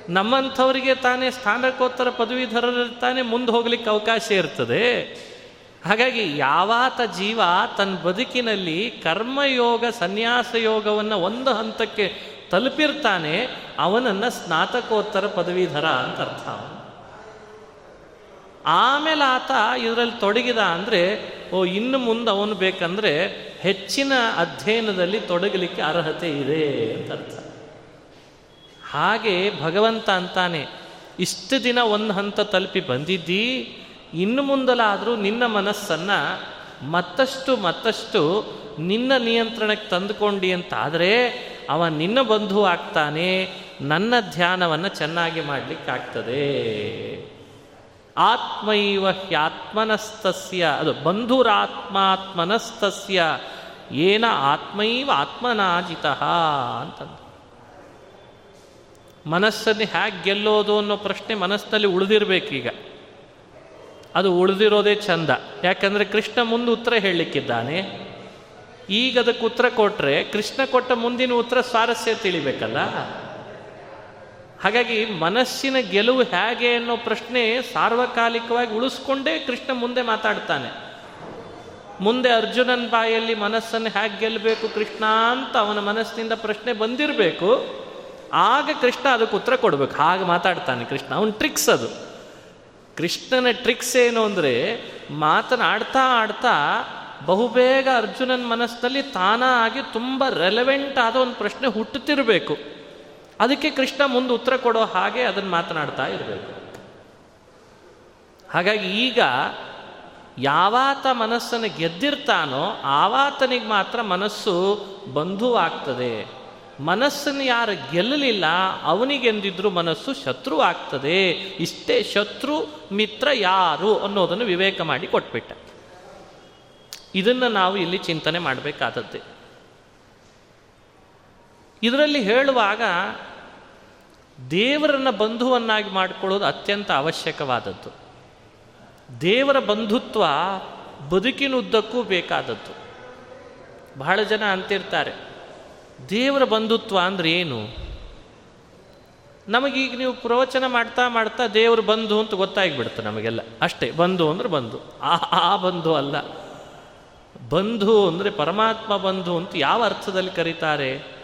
ನಮ್ಮಂಥವರಿಗೆ ತಾನೇ ಸ್ನಾತಕೋತ್ತರ ಪದವೀಧರರು ತಾನೇ ಮುಂದೆ ಹೋಗ್ಲಿಕ್ಕೆ ಅವಕಾಶ ಇರ್ತದೆ. ಹಾಗಾಗಿ ಯಾವಾತ ಜೀವ ತನ್ನ ಬದುಕಿನಲ್ಲಿ ಕರ್ಮಯೋಗ ಸನ್ಯಾಸ ಯೋಗವನ್ನು ಒಂದು ಹಂತಕ್ಕೆ ತಲುಪಿರ್ತಾನೆ, ಅವನನ್ನು ಸ್ನಾತಕೋತ್ತರ ಪದವೀಧರ ಅಂತ ಅರ್ಥ. ಆಮೇಲೆ ಆತ ಇದರಲ್ಲಿ ತೊಡಗಿದ ಅಂದರೆ, ಓ, ಇನ್ನು ಮುಂದೆ ಅವನು ಬೇಕಂದ್ರೆ ಹೆಚ್ಚಿನ ಅಧ್ಯಯನದಲ್ಲಿ ತೊಡಗಲಿಕ್ಕೆ ಅರ್ಹತೆ ಇದೆ ಅಂತ ಅರ್ಥ. ಹಾಗೆ ಭಗವಂತ ಅಂತಾನೆ, ಇಷ್ಟು ದಿನ ಒಂದು ಹಂತ ತಲುಪಿ ಬಂದಿದ್ದೀ ಇನ್ನು ಮುಂದಲಾದರೂ ನಿನ್ನ ಮನಸ್ಸನ್ನು ಮತ್ತಷ್ಟು ಮತ್ತಷ್ಟು ನಿನ್ನ ನಿಯಂತ್ರಣಕ್ಕೆ ತಂದುಕೊಂಡಿ ಅಂತಾದರೆ ಅವ ನಿನ್ನ ಬಂಧು ಆಗ್ತಾನೆ, ನನ್ನ ಧ್ಯಾನವನ್ನು ಚೆನ್ನಾಗಿ ಮಾಡಲಿಕ್ಕಾಗ್ತದೆ. ಆತ್ಮೈವ ಹ್ಯಾತ್ಮನಸ್ತಸ್ಯ, ಅದು ಬಂಧುರಾತ್ಮಾತ್ಮನಸ್ತಸ್ಯ, ಏನ ಆತ್ಮೈವ ಆತ್ಮನಾಜಿತ ಅಂತಂದು. ಮನಸ್ಸನ್ನು ಹೇಗೆ ಗೆಲ್ಲೋದು ಅನ್ನೋ ಪ್ರಶ್ನೆ ಮನಸ್ಸಿನಲ್ಲಿ ಉಳಿದಿರ್ಬೇಕೀಗ. ಅದು ಉಳಿದಿರೋದೇ ಚಂದ ಯಾಕಂದರೆ ಕೃಷ್ಣ ಮುಂದೆ ಉತ್ತರ ಹೇಳಲಿಕ್ಕಿದ್ದಾನೆ. ಈಗ ಅದಕ್ಕೆ ಉತ್ತರ ಕೊಟ್ಟರೆ ಕೃಷ್ಣ ಕೊಟ್ಟ ಮುಂದಿನ ಉತ್ತರ ಸ್ವಾರಸ್ಯ ತಿಳಿಬೇಕಲ್ಲ? ಹಾಗಾಗಿ ಮನಸ್ಸಿನ ಗೆಲುವು ಹೇಗೆ ಅನ್ನೋ ಪ್ರಶ್ನೆ ಸಾರ್ವಕಾಲಿಕವಾಗಿ ಉಳಿಸ್ಕೊಂಡೇ ಕೃಷ್ಣ ಮುಂದೆ ಮಾತಾಡ್ತಾನೆ. ಮುಂದೆ ಅರ್ಜುನನ ಬಾಯಲ್ಲಿ ಮನಸ್ಸನ್ನು ಹೇಗೆ ಗೆಲ್ಲಬೇಕು ಕೃಷ್ಣ ಅಂತ ಅವನ ಮನಸ್ಸಿನಿಂದ ಪ್ರಶ್ನೆ ಬಂದಿರಬೇಕು. ಆಗ ಕೃಷ್ಣ ಅದಕ್ಕೆ ಉತ್ತರ ಕೊಡಬೇಕು. ಹಾಗೆ ಮಾತಾಡ್ತಾನೆ ಕೃಷ್ಣ. ಅವನ ಟ್ರಿಕ್ಸ್ ಅದು. ಕೃಷ್ಣನ ಟ್ರಿಕ್ಸ್ ಏನು ಅಂದರೆ ಮಾತನಾಡ್ತಾ ಆಡ್ತಾ ಬಹುಬೇಗ ಅರ್ಜುನನ ಮನಸ್ಸಿನಲ್ಲಿ ತಾನಾಗಿ ತುಂಬ ರೆಲೆವೆಂಟ್ ಆದ ಒಂದು ಪ್ರಶ್ನೆ ಹುಟ್ಟುತ್ತಿರಬೇಕು. ಅದಕ್ಕೆ ಕೃಷ್ಣ ಮುಂದೆ ಉತ್ತರ ಕೊಡೋ ಹಾಗೆ ಅದನ್ನು ಮಾತನಾಡ್ತಾ ಇರಬೇಕು. ಹಾಗಾಗಿ ಈಗ ಯಾವಾತ ಮನಸ್ಸನ್ನು ಗೆದ್ದಿರ್ತಾನೋ ಆವಾತನಿಗೆ ಮಾತ್ರ ಮನಸ್ಸು ಬಂಧುವಾಗ್ತದೆ. ಮನಸ್ಸನ್ನು ಯಾರು ಗೆಲ್ಲಲಿಲ್ಲ, ಅವನಿಗೆಂದಿದ್ರು ಮನಸ್ಸು ಶತ್ರು ಆಗ್ತದೆ. ಇಷ್ಟೇ ಶತ್ರು ಮಿತ್ರ ಯಾರು ಅನ್ನೋದನ್ನು ವಿವೇಕ ಮಾಡಿ ಕೊಟ್ಬಿಟ್ಟ. ಇದನ್ನು ನಾವು ಇಲ್ಲಿ ಚಿಂತನೆ ಮಾಡಬೇಕಾದದ್ದೇ. ಇದರಲ್ಲಿ ಹೇಳುವಾಗ, ದೇವರನ್ನ ಬಂಧುವನ್ನಾಗಿ ಮಾಡಿಕೊಳ್ಳೋದು ಅತ್ಯಂತ ಅವಶ್ಯಕವಾದದ್ದು. ದೇವರ ಬಂಧುತ್ವ ಬದುಕಿನುದ್ದಕ್ಕೂ ಬೇಕಾದದ್ದು. ಬಹಳ ಜನ ಅಂತಿರ್ತಾರೆ ದೇವರ ಬಂಧುತ್ವ ಅಂದ್ರೆ ಏನು? ನಮಗೀಗ ನೀವು ಪ್ರವಚನ ಮಾಡ್ತಾ ಮಾಡ್ತಾ ದೇವರು ಬಂಧು ಅಂತ ಗೊತ್ತಾಗಿಬಿಡುತ್ತೆ ನಮಗೆಲ್ಲ. ಅಷ್ಟೇ, ಬಂಧು ಅಂದ್ರೆ ಬಂಧು. ಆ ಆ ಬಂಧು ಅಲ್ಲ. ಬಂಧು ಅಂದರೆ ಪರಮಾತ್ಮ ಬಂಧು ಅಂತ ಯಾವ ಅರ್ಥದಲ್ಲಿ ಕರೀತಾರೆ?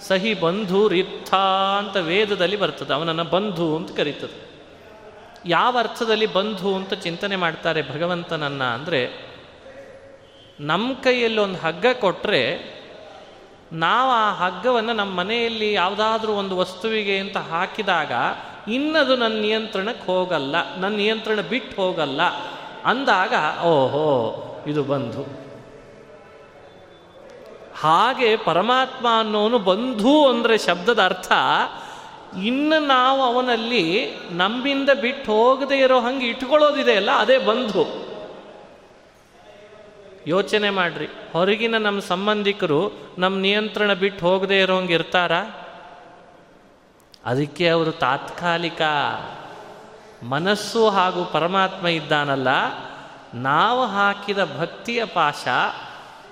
ಸಹಿ ಬಂಧು ರಿತ್ಥ ಅಂತ ವೇದದಲ್ಲಿ ಬರ್ತದೆ, ಅವನನ್ನು ಬಂಧು ಅಂತ ಕರೀತದೆ. ಯಾವ ಅರ್ಥದಲ್ಲಿ ಬಂಧು ಅಂತ ಚಿಂತನೆ ಮಾಡ್ತಾರೆ ಭಗವಂತನನ್ನ ಅಂದರೆ ನಮ್ಮ ಕೈಯಲ್ಲಿ ಒಂದು ಹಗ್ಗ ಕೊಟ್ಟರೆ ನಾವು ಆ ಹಗ್ಗವನ್ನು ನಮ್ಮ ಮನೆಯಲ್ಲಿ ಯಾವುದಾದ್ರೂ ಒಂದು ವಸ್ತುವಿಗೆ ಅಂತ ಹಾಕಿದಾಗ ಇನ್ನದು ನನ್ನ ನಿಯಂತ್ರಣಕ್ಕೆ ಹೋಗಲ್ಲ, ನನ್ನ ನಿಯಂತ್ರಣ ಬಿಟ್ಟು ಹೋಗಲ್ಲ ಅಂದಾಗ, ಓಹೋ, ಇದು ಬಂಧು ಹಾಗೆ ಪರಮಾತ್ಮ ಅನ್ನೋನು ಬಂಧು ಅಂದರೆ ಶಬ್ದದ ಅರ್ಥ, ಇನ್ನು ನಾವು ಅವನಲ್ಲಿ ನಮ್ಮಿಂದ ಬಿಟ್ಟು ಹೋಗದೆ ಇರೋ ಹಂಗೆ ಇಟ್ಕೊಳ್ಳೋದಿದೆ ಅಲ್ಲ ಅದೇ ಬಂಧು. ಯೋಚನೆ ಮಾಡ್ರಿ. ಹೊರಗಿನ ನಮ್ಮ ಸಂಬಂಧಿಕರು ನಮ್ಮ ನಿಯಂತ್ರಣ ಬಿಟ್ಟು ಹೋಗದೆ ಇರೋಂಗೆ ಇರ್ತಾರ? ಅದಕ್ಕೆ ಅವರು ತಾತ್ಕಾಲಿಕ ಮನಸ್ಸು ಹಾಗೂ ಪರಮಾತ್ಮ ಇದ್ದಾನಲ್ಲ, ನಾವು ಹಾಕಿದ ಭಕ್ತಿಯ ಪಾಶ,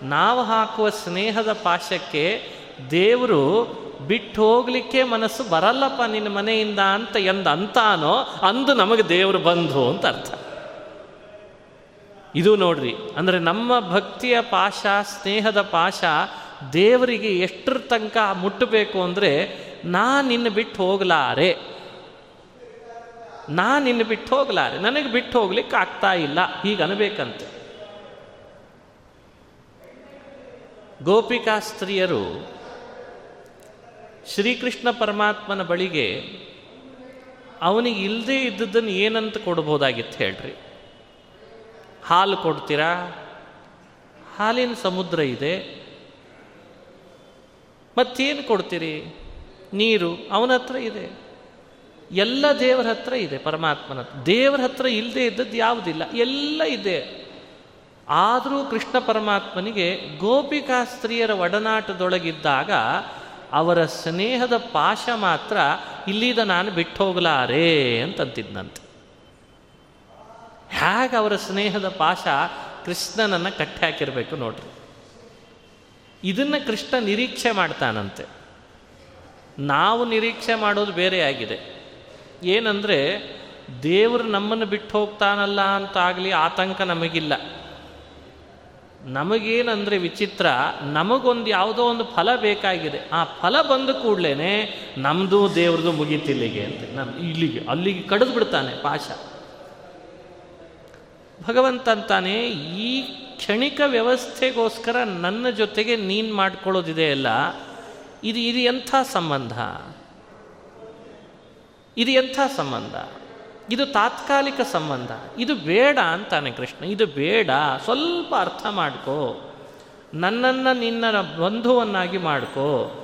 ನಾವು ಹಾಕುವ ಸ್ನೇಹದ ಪಾಶಕ್ಕೆ ದೇವರು ಬಿಟ್ಟು ಹೋಗ್ಲಿಕ್ಕೆ ಮನಸ್ಸು ಬರಲ್ಲಪ್ಪ ನಿನ್ನ ಮನೆಯಿಂದ ಅಂತ ಎಂದ ಅಂತಾನೋ ಅಂದು ನಮಗೆ ದೇವರು ಬಂಧು ಅಂತ ಅರ್ಥ. ಇದು ನೋಡ್ರಿ, ಅಂದರೆ ನಮ್ಮ ಭಕ್ತಿಯ ಪಾಶ, ಸ್ನೇಹದ ಪಾಶ ದೇವರಿಗೆ ಎಷ್ಟರ ತನಕ ಮುಟ್ಟಬೇಕು ಅಂದರೆ, ನಾ ನಿನ್ನ ಬಿಟ್ಟು ಹೋಗಲಾರೆ. ನಾ ನಿನ್ನ ಬಿಟ್ಟು ಹೋಗಲಾರೆ. ನನಗೆ ಬಿಟ್ಟು ಹೋಗ್ಲಿಕ್ಕೆ ಆಗ್ತಾ ಇಲ್ಲ. ಹೀಗೆ ಅನ್ಬೇಕಂತೆ. ಗೋಪಿಕಾ ಸ್ತ್ರೀಯರು ಶ್ರೀಕೃಷ್ಣ ಪರಮಾತ್ಮನ ಬಳಿಗೆ, ಅವನಿಗೆ ಇಲ್ಲದೇ ಇದ್ದದ್ದನ್ನು ಏನಂತ ಕೊಡ್ಬೋದಾಗಿತ್ತು ಹೇಳ್ರಿ. ಹಾಲು ಕೊಡ್ತೀರಾ? ಹಾಲಿನ ಸಮುದ್ರ ಇದೆ. ಮತ್ತೇನು ಕೊಡ್ತೀರಿ? ನೀರು ಅವನ ಹತ್ರ ಇದೆ. ಎಲ್ಲ ದೇವರ ಹತ್ರ ಇದೆ ಪರಮಾತ್ಮನ ದೇವರ ಹತ್ರ ಇಲ್ಲದೆ ಇದ್ದದ್ದು ಯಾವುದಿಲ್ಲ. ಎಲ್ಲ ಇದೆ. ಆದರೂ ಕೃಷ್ಣ ಪರಮಾತ್ಮನಿಗೆ ಗೋಪಿಕಾ ಸ್ತ್ರೀಯರ ಒಡನಾಟದೊಳಗಿದ್ದಾಗ ಅವರ ಸ್ನೇಹದ ಪಾಶ ಮಾತ್ರ ಇಲ್ಲಿದ ನಾನು ಬಿಟ್ಟು ಹೋಗಲಾರೆ ಅಂತಂತಿದ್ನಂತೆ. ಹೇಗೆ ಅವರ ಸ್ನೇಹದ ಪಾಶ ಕೃಷ್ಣನನ್ನು ಕಟ್ಟಿ ಹಾಕಿರಬೇಕು ನೋಡ್ರಿ. ಇದನ್ನು ಕೃಷ್ಣ ನಿರೀಕ್ಷೆ ಮಾಡ್ತಾನಂತೆ. ನಾವು ನಿರೀಕ್ಷೆ ಮಾಡೋದು ಬೇರೆ ಆಗಿದೆ. ಏನಂದರೆ, ದೇವರು ನಮ್ಮನ್ನು ಬಿಟ್ಟು ಹೋಗ್ತಾನಲ್ಲ ಅಂತ ಆಗಲಿ ಆತಂಕ ನಮಗಿಲ್ಲ. ನಮಗೇನಂದರೆ ವಿಚಿತ್ರ, ನಮಗೊಂದು ಯಾವುದೋ ಒಂದು ಫಲ ಬೇಕಾಗಿದೆ. ಆ ಫಲ ಬಂದ ಕೂಡಲೇ ನಮ್ಮದು ದೇವ್ರದ್ದು ಮುಗೀತಿಲ್ಲಿಗೆ ಅಂತ. ನಮ್ಮ ಇಲ್ಲಿಗೆ, ಅಲ್ಲಿಗೆ ಕಡಿದು ಬಿಡ್ತಾನೆ ಪಾಶ. ಭಗವಂತ ಅಂತಾನೆ ಈ ಕ್ಷಣಿಕ ವ್ಯವಸ್ಥೆಗೋಸ್ಕರ ನನ್ನ ಜೊತೆಗೆ ನೀನು ಮಾಡ್ಕೊಳ್ಳೋದಿದೆ ಅಲ್ಲ, ಇದು ಇದು ಎಂಥ ಸಂಬಂಧ? ಇದು ಎಂಥ ಸಂಬಂಧ? ಇದು ತಾತ್ಕಾಲಿಕ ಸಂಬಂಧ? ಇದು ಬೇಡ ಅಂತಾನೆ ಕೃಷ್ಣ, ಇದು ಬೇಡ, ಸ್ವಲ್ಪ ಅರ್ಥ ಮಾಡ್ಕೋ. ನನ್ನನ್ನು ನಿನ್ನ ಬಂಧುವನ್ನಾಗಿ ಮಾಡ್ಕೋ.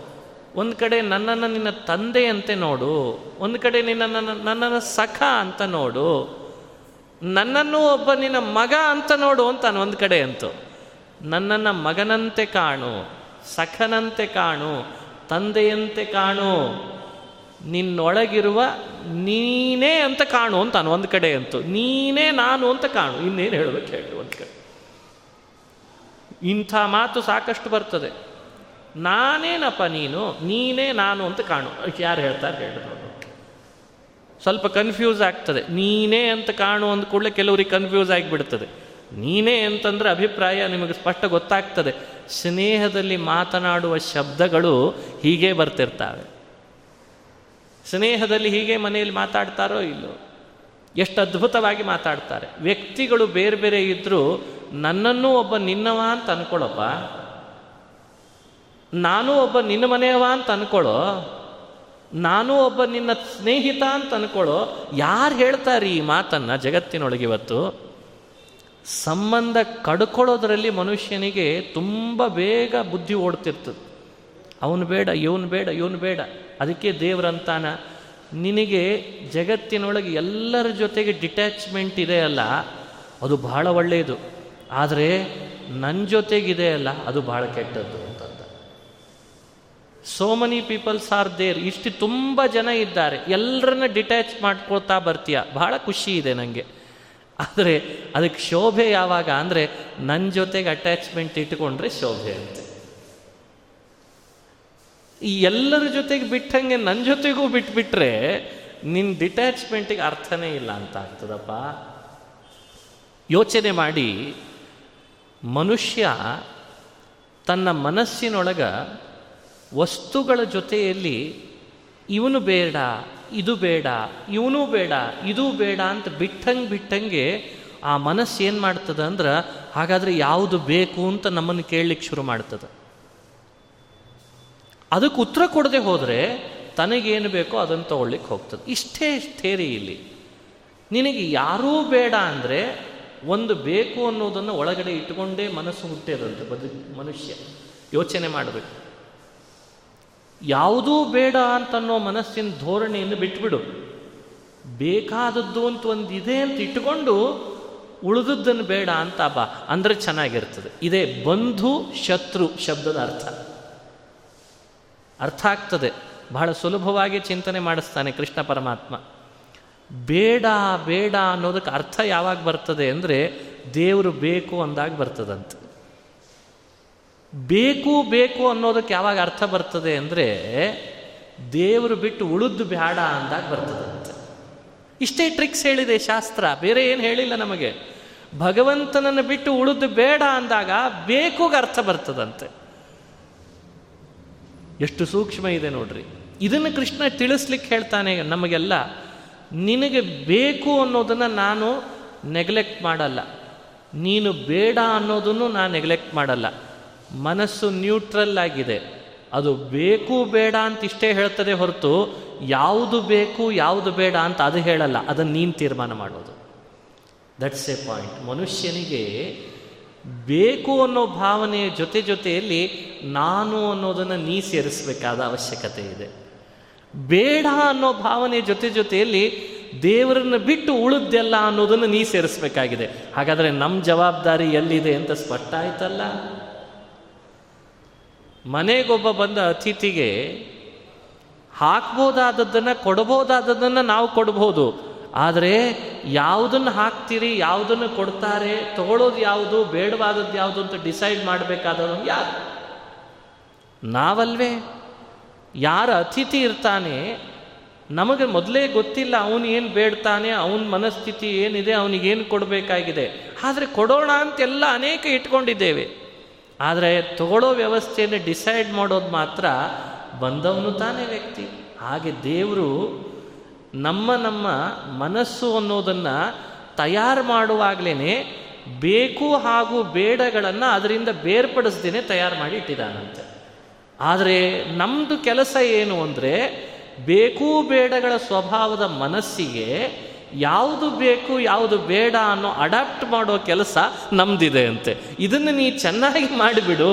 ಒಂದು ಕಡೆ ನನ್ನನ್ನು ನಿನ್ನ ತಂದೆಯಂತೆ ನೋಡು. ಒಂದು ಕಡೆ ನಿನ್ನ, ನನ್ನನ್ನು ಸಖ ಅಂತ ನೋಡು. ನನ್ನನ್ನು ಒಬ್ಬ ನಿನ್ನ ಮಗ ಅಂತ ನೋಡು ಅಂತಾನು ಒಂದು ಕಡೆ ಅಂತು. ನನ್ನನ್ನು ಮಗನಂತೆ ಕಾಣು, ಸಖನಂತೆ ಕಾಣು, ತಂದೆಯಂತೆ ಕಾಣು, ನಿನ್ನೊಳಗಿರುವ ನೀನೇ ಅಂತ ಕಾಣು ಅಂತಾನು ಒಂದು ಕಡೆ ಅಂತು. ನೀನೇ ನಾನು ಅಂತ ಕಾಣು. ಇನ್ನೇನು ಹೇಳಬೇಕು ಹೇಳಿ ಒಂದು ಕಡೆ. ಇಂಥ ಮಾತು ಸಾಕಷ್ಟು ಬರ್ತದೆ. ನಾನೇನಪ್ಪ ನೀನು? ನೀನೇ ನಾನು ಅಂತ ಕಾಣು. ಯಾರು ಹೇಳ್ತಾರೆ ಹೇಳಿ ಸ್ವಲ್ಪ ಕನ್ಫ್ಯೂಸ್ ಆಗ್ತದೆ. ನೀನೇ ಅಂತ ಕಾಣು ಅಂದ ಕೂಡಲೇ ಕೆಲವರಿಗೆ ಕನ್ಫ್ಯೂಸ್ ಆಗಿಬಿಡ್ತದೆ. ನೀನೇ ಅಂತಂದ್ರೆ ಅಭಿಪ್ರಾಯ ನಿಮಗೆ ಸ್ಪಷ್ಟ ಗೊತ್ತಾಗ್ತದೆ. ಸ್ನೇಹದಲ್ಲಿ ಮಾತನಾಡುವ ಶಬ್ದಗಳು ಹೀಗೆ ಬರ್ತಿರ್ತವೆ. ಸ್ನೇಹದಲ್ಲಿ ಹೀಗೆ ಮನೆಯಲ್ಲಿ ಮಾತಾಡ್ತಾರೋ ಇಲ್ಲೋ? ಎಷ್ಟು ಅದ್ಭುತವಾಗಿ ಮಾತಾಡ್ತಾರೆ. ವ್ಯಕ್ತಿಗಳು ಬೇರೆ ಬೇರೆ ಇದ್ದರೂ ನನ್ನನ್ನು ಒಬ್ಬ ನಿನ್ನವ ಅಂತ ಅನ್ಕೊಳ್ಳಪ್ಪ ನಾನು ಒಬ್ಬ ನಿನ್ನ ಮನೆಯವ ಅಂತ ಅನ್ಕೊಳ್ಳೋ ನಾನು ಒಬ್ಬ ನಿನ್ನ ಸ್ನೇಹಿತ ಅಂತ ಅನ್ಕೊಳ್ಳೋ, ಯಾರು ಹೇಳ್ತಾರೆ ಈ ಮಾತನ್ನು ಜಗತ್ತಿನೊಳಗೆ ಇವತ್ತು? ಸಂಬಂಧ ಕಡ್ಕೊಳ್ಳೋದ್ರಲ್ಲಿ ಮನುಷ್ಯನಿಗೆ ತುಂಬ ಬೇಗ ಬುದ್ಧಿ ಓಡ್ತಿರ್ತದೆ. ಅವನು ಬೇಡ, ಇವನು ಬೇಡ ಇವನು ಬೇಡ. ಅದಕ್ಕೆ ದೇವರಂತಾನ ನಿನಗೆ ಜಗತ್ತಿನೊಳಗೆ ಎಲ್ಲರ ಜೊತೆಗೆ ಡಿಟ್ಯಾಚ್ಮೆಂಟ್ ಇದೆ ಅಲ್ಲ, ಅದು ಬಹಳ ಒಳ್ಳೆಯದು ಆದರೆ ನನ್ನ ಜೊತೆಗಿದೆ ಅಲ್ಲ, ಅದು ಬಹಳ ಕೆಟ್ಟದ್ದು. So many peoples are there ಇಷ್ಟು ತುಂಬ ಜನ ಇದ್ದಾರೆ. ಎಲ್ಲರನ್ನ ಡಿಟ್ಯಾಚ್ ಮಾಡ್ಕೊಳ್ತಾ ಬರ್ತೀಯ. ಬಹಳ ಖುಷಿ ಇದೆ ನನಗೆ ಆದರೆ ಅದಕ್ಕೆ ಶೋಭೆ ಯಾವಾಗ? ಅಂದರೆ ನನ್ನ ಜೊತೆಗೆ ಅಟ್ಯಾಚ್ಮೆಂಟ್ ಇಟ್ಕೊಂಡ್ರೆ ಶೋಭೆ ಅಂತೆ. ಈ ಎಲ್ಲರ ಜೊತೆಗೆ ಬಿಟ್ಟಂಗೆ ನನ್ನ ಜೊತೆಗೂ ಬಿಟ್ಬಿಟ್ರೆ ನಿನ್ನ ಡಿಟ್ಯಾಚ್ಮೆಂಟಿಗೆ ಅರ್ಥನೇ ಇಲ್ಲ ಅಂತ ಆಗ್ತದಪ್ಪ. ಯೋಚನೆ ಮಾಡಿ, ಮನುಷ್ಯ ತನ್ನ ಮನಸ್ಸಿನೊಳಗ ವಸ್ತುಗಳ ಜೊತೆಯಲ್ಲಿ ಇವನು ಬೇಡ, ಇದು ಬೇಡ, ಇವನು ಬೇಡ, ಇದು ಬೇಡ ಅಂತ ಬಿಟ್ಟಂಗೆ ಬಿಟ್ಟಂಗೆ ಆ ಮನಸ್ಸು ಏನು ಮಾಡ್ತದೆ ಅಂದ್ರೆ ಹಾಗಾದರೆ ಯಾವುದು ಬೇಕು ಅಂತ ನಮ್ಮನ್ನು ಕೇಳಲಿಕ್ಕೆ ಶುರು ಮಾಡ್ತದೆ. ಅದಕ್ಕೆ ಉತ್ತರ ಕೊಡದೆ ಹೋದರೆ ತನಗೇನು ಬೇಕೋ ಅದನ್ನು ತಗೊಳ್ಳಿಕ್ಕೆ ಹೋಗ್ತದೆ. ಇಷ್ಟೇ ಥೇರಿ ಇಲ್ಲಿ. ನಿನಗೆ ಯಾರೂ ಬೇಡ ಅಂದರೆ ಒಂದು ಬೇಕು ಅನ್ನೋದನ್ನು ಒಳಗಡೆ ಇಟ್ಟುಕೊಂಡೇ ಮನಸ್ಸು ಹುಟ್ಟಿದಂತೆ ಬದು ಮನುಷ್ಯ. ಯೋಚನೆ ಮಾಡಬೇಕು. ಯಾವುದೂ ಬೇಡ ಅಂತನ್ನೋ ಮನಸ್ಸಿನ ಧೋರಣೆಯನ್ನು ಬಿಟ್ಬಿಡು. ಬೇಕಾದದ್ದು ಅಂತ ಒಂದು ಇದೆ ಅಂತ ಇಟ್ಟುಕೊಂಡು ಉಳಿದದ್ದನ್ನು ಬೇಡ ಅಂತ ಬಾ. ಅಂದರೆ ಚೆನ್ನಾಗಿರ್ತದೆ. ಇದೇ ಬಂಧು ಶತ್ರು ಶಬ್ದದ ಅರ್ಥ. ಅರ್ಥ ಆಗ್ತದೆ. ಬಹಳ ಸುಲಭವಾಗಿ ಚಿಂತನೆ ಮಾಡಿಸ್ತಾನೆ ಕೃಷ್ಣ ಪರಮಾತ್ಮ. ಬೇಡ ಬೇಡ ಅನ್ನೋದಕ್ಕೆ ಅರ್ಥ ಯಾವಾಗ ಬರ್ತದೆ ಅಂದರೆ ದೇವರು ಬೇಕು ಅಂದಾಗ ಬರ್ತದಂತೆ. ಬೇಕು ಬೇಕು ಅನ್ನೋದಕ್ಕೆ ಯಾವಾಗ ಅರ್ಥ ಬರ್ತದೆ ಅಂದರೆ ದೇವರು ಬಿಟ್ಟು ಉಳಿದು ಬೇಡ ಅಂದಾಗ ಬರ್ತದಂತೆ ಇಷ್ಟೇ ಟ್ರಿಕ್ಸ್ ಹೇಳಿದೆ ಶಾಸ್ತ್ರ, ಬೇರೆ ಏನು ಹೇಳಿಲ್ಲ ನಮಗೆ. ಭಗವಂತನನ್ನು ಬಿಟ್ಟು ಉಳಿದು ಬೇಡ ಅಂದಾಗ ಬೇಕೂಗ ಅರ್ಥ ಬರ್ತದಂತೆ. ಎಷ್ಟು ಸೂಕ್ಷ್ಮ ಇದೆ ನೋಡ್ರಿ. ಇದನ್ನು ಕೃಷ್ಣ ತಿಳಿಸ್ಲಿಕ್ಕೆ ಹೇಳ್ತಾನೆ ನಮಗೆಲ್ಲ, ನಿನಗೆ ಬೇಕು ಅನ್ನೋದನ್ನು ನಾನು ನೆಗ್ಲೆಕ್ಟ್ ಮಾಡಲ್ಲ. ನೀನು ಬೇಡ ಅನ್ನೋದನ್ನು ನಾನು ನೆಗ್ಲೆಕ್ಟ್ ಮಾಡಲ್ಲ. ಮನಸ್ಸು ನ್ಯೂಟ್ರಲ್ ಆಗಿದೆ. ಅದು ಬೇಕು ಬೇಡ ಅಂತ ಇಷ್ಟೇ ಹೇಳ್ತದೆ ಹೊರತು ಯಾವುದು ಬೇಕು, ಯಾವುದು ಬೇಡ ಅಂತ ಅದು ಹೇಳಲ್ಲ. ಅದನ್ನು ನೀನು ತೀರ್ಮಾನ ಮಾಡೋದು. ದಟ್ಸ್ ಎ ಪಾಯಿಂಟ್ ಮನುಷ್ಯನಿಗೆ ಬೇಕು ಅನ್ನೋ ಭಾವನೆಯ ಜೊತೆ ಜೊತೆಯಲ್ಲಿ ನಾನು ಅನ್ನೋದನ್ನು ನೀ ಸೇರಿಸಬೇಕಾದ ಅವಶ್ಯಕತೆ ಇದೆ. ಬೇಡ ಅನ್ನೋ ಭಾವನೆ ಜೊತೆ ಜೊತೆಯಲ್ಲಿ ದೇವರನ್ನು ಬಿಟ್ಟು ಉಳಿದ್ದೆಲ್ಲ ಅನ್ನೋದನ್ನು ನೀ ಸೇರಿಸಬೇಕಾಗಿದೆ. ಹಾಗಾದರೆ ನಮ್ಮ ಜವಾಬ್ದಾರಿ ಎಲ್ಲಿದೆ ಅಂತ ಸ್ಪಷ್ಟ ಆಯ್ತಲ್ಲ? ಮನೆಗೊಬ್ಬ ಬಂದ ಅತಿಥಿಗೆ ಹಾಕ್ಬೋದಾದದ್ದನ್ನು ಕೊಡ್ಬೋದಾದದ್ದನ್ನು ನಾವು ಕೊಡ್ಬೋದು. ಆದರೆ ಯಾವುದನ್ನು ಹಾಕ್ತೀರಿ, ಯಾವುದನ್ನು ಕೊಡ್ತಾರೆ, ತಗೊಳ್ಳೋದು ಯಾವುದು, ಬೇಡವಾದದ್ದು ಯಾವುದು ಅಂತ ಡಿಸೈಡ್ ಮಾಡಬೇಕಾದವನು ಯಾರು? ನಾವಲ್ವೇ? ಯಾರ ಅತಿಥಿ ಇರ್ತಾನೆ? ನಮಗೆ ಮೊದಲೇ ಗೊತ್ತಿಲ್ಲ ಅವನು ಏನು ಬೇಡ್ತಾನೆ, ಅವನ ಮನಸ್ಥಿತಿ ಏನಿದೆ, ಅವನಿಗೇನು ಕೊಡಬೇಕಾಗಿದೆ. ಆದರೆ ಕೊಡೋಣ ಅಂತೆಲ್ಲ ಅನೇಕ ಇಟ್ಕೊಂಡಿದ್ದೇವೆ. ಆದರೆ ತಗೊಳ್ಳೋ ವ್ಯವಸ್ಥೆಯನ್ನು ಡಿಸೈಡ್ ಮಾಡೋದು ಮಾತ್ರ ಬಂದವನು ತಾನೇ ವ್ಯಕ್ತಿ. ಹಾಗೆ ದೇವರು ನಮ್ಮ ನಮ್ಮ ಮನಸ್ಸು ಅನ್ನೋದನ್ನು ತಯಾರು ಮಾಡುವಾಗಲೇ ಬೇಕು ಹಾಗೂ ಬೇಡಗಳನ್ನು ಅದರಿಂದ ಬೇರ್ಪಡಿಸ್ದೇನೆ ತಯಾರು ಮಾಡಿ ಇಟ್ಟಿದ್ದಾನಂತೆ. ಆದರೆ ನಮ್ಮದು ಕೆಲಸ ಏನು ಅಂದರೆ ಬೇಕು ಬೇಡಗಳ ಸ್ವಭಾವದ ಮನಸ್ಸಿಗೆ ಯಾವುದು ಬೇಕು, ಯಾವುದು ಬೇಡ ಅನ್ನೋ ಅಡಾಪ್ಟ್ ಮಾಡೋ ಕೆಲಸ ನಮ್ದಿದೆ ಅಂತೆ. ಇದನ್ನು ನೀ ಚೆನ್ನಾಗಿ ಮಾಡಿಬಿಡು.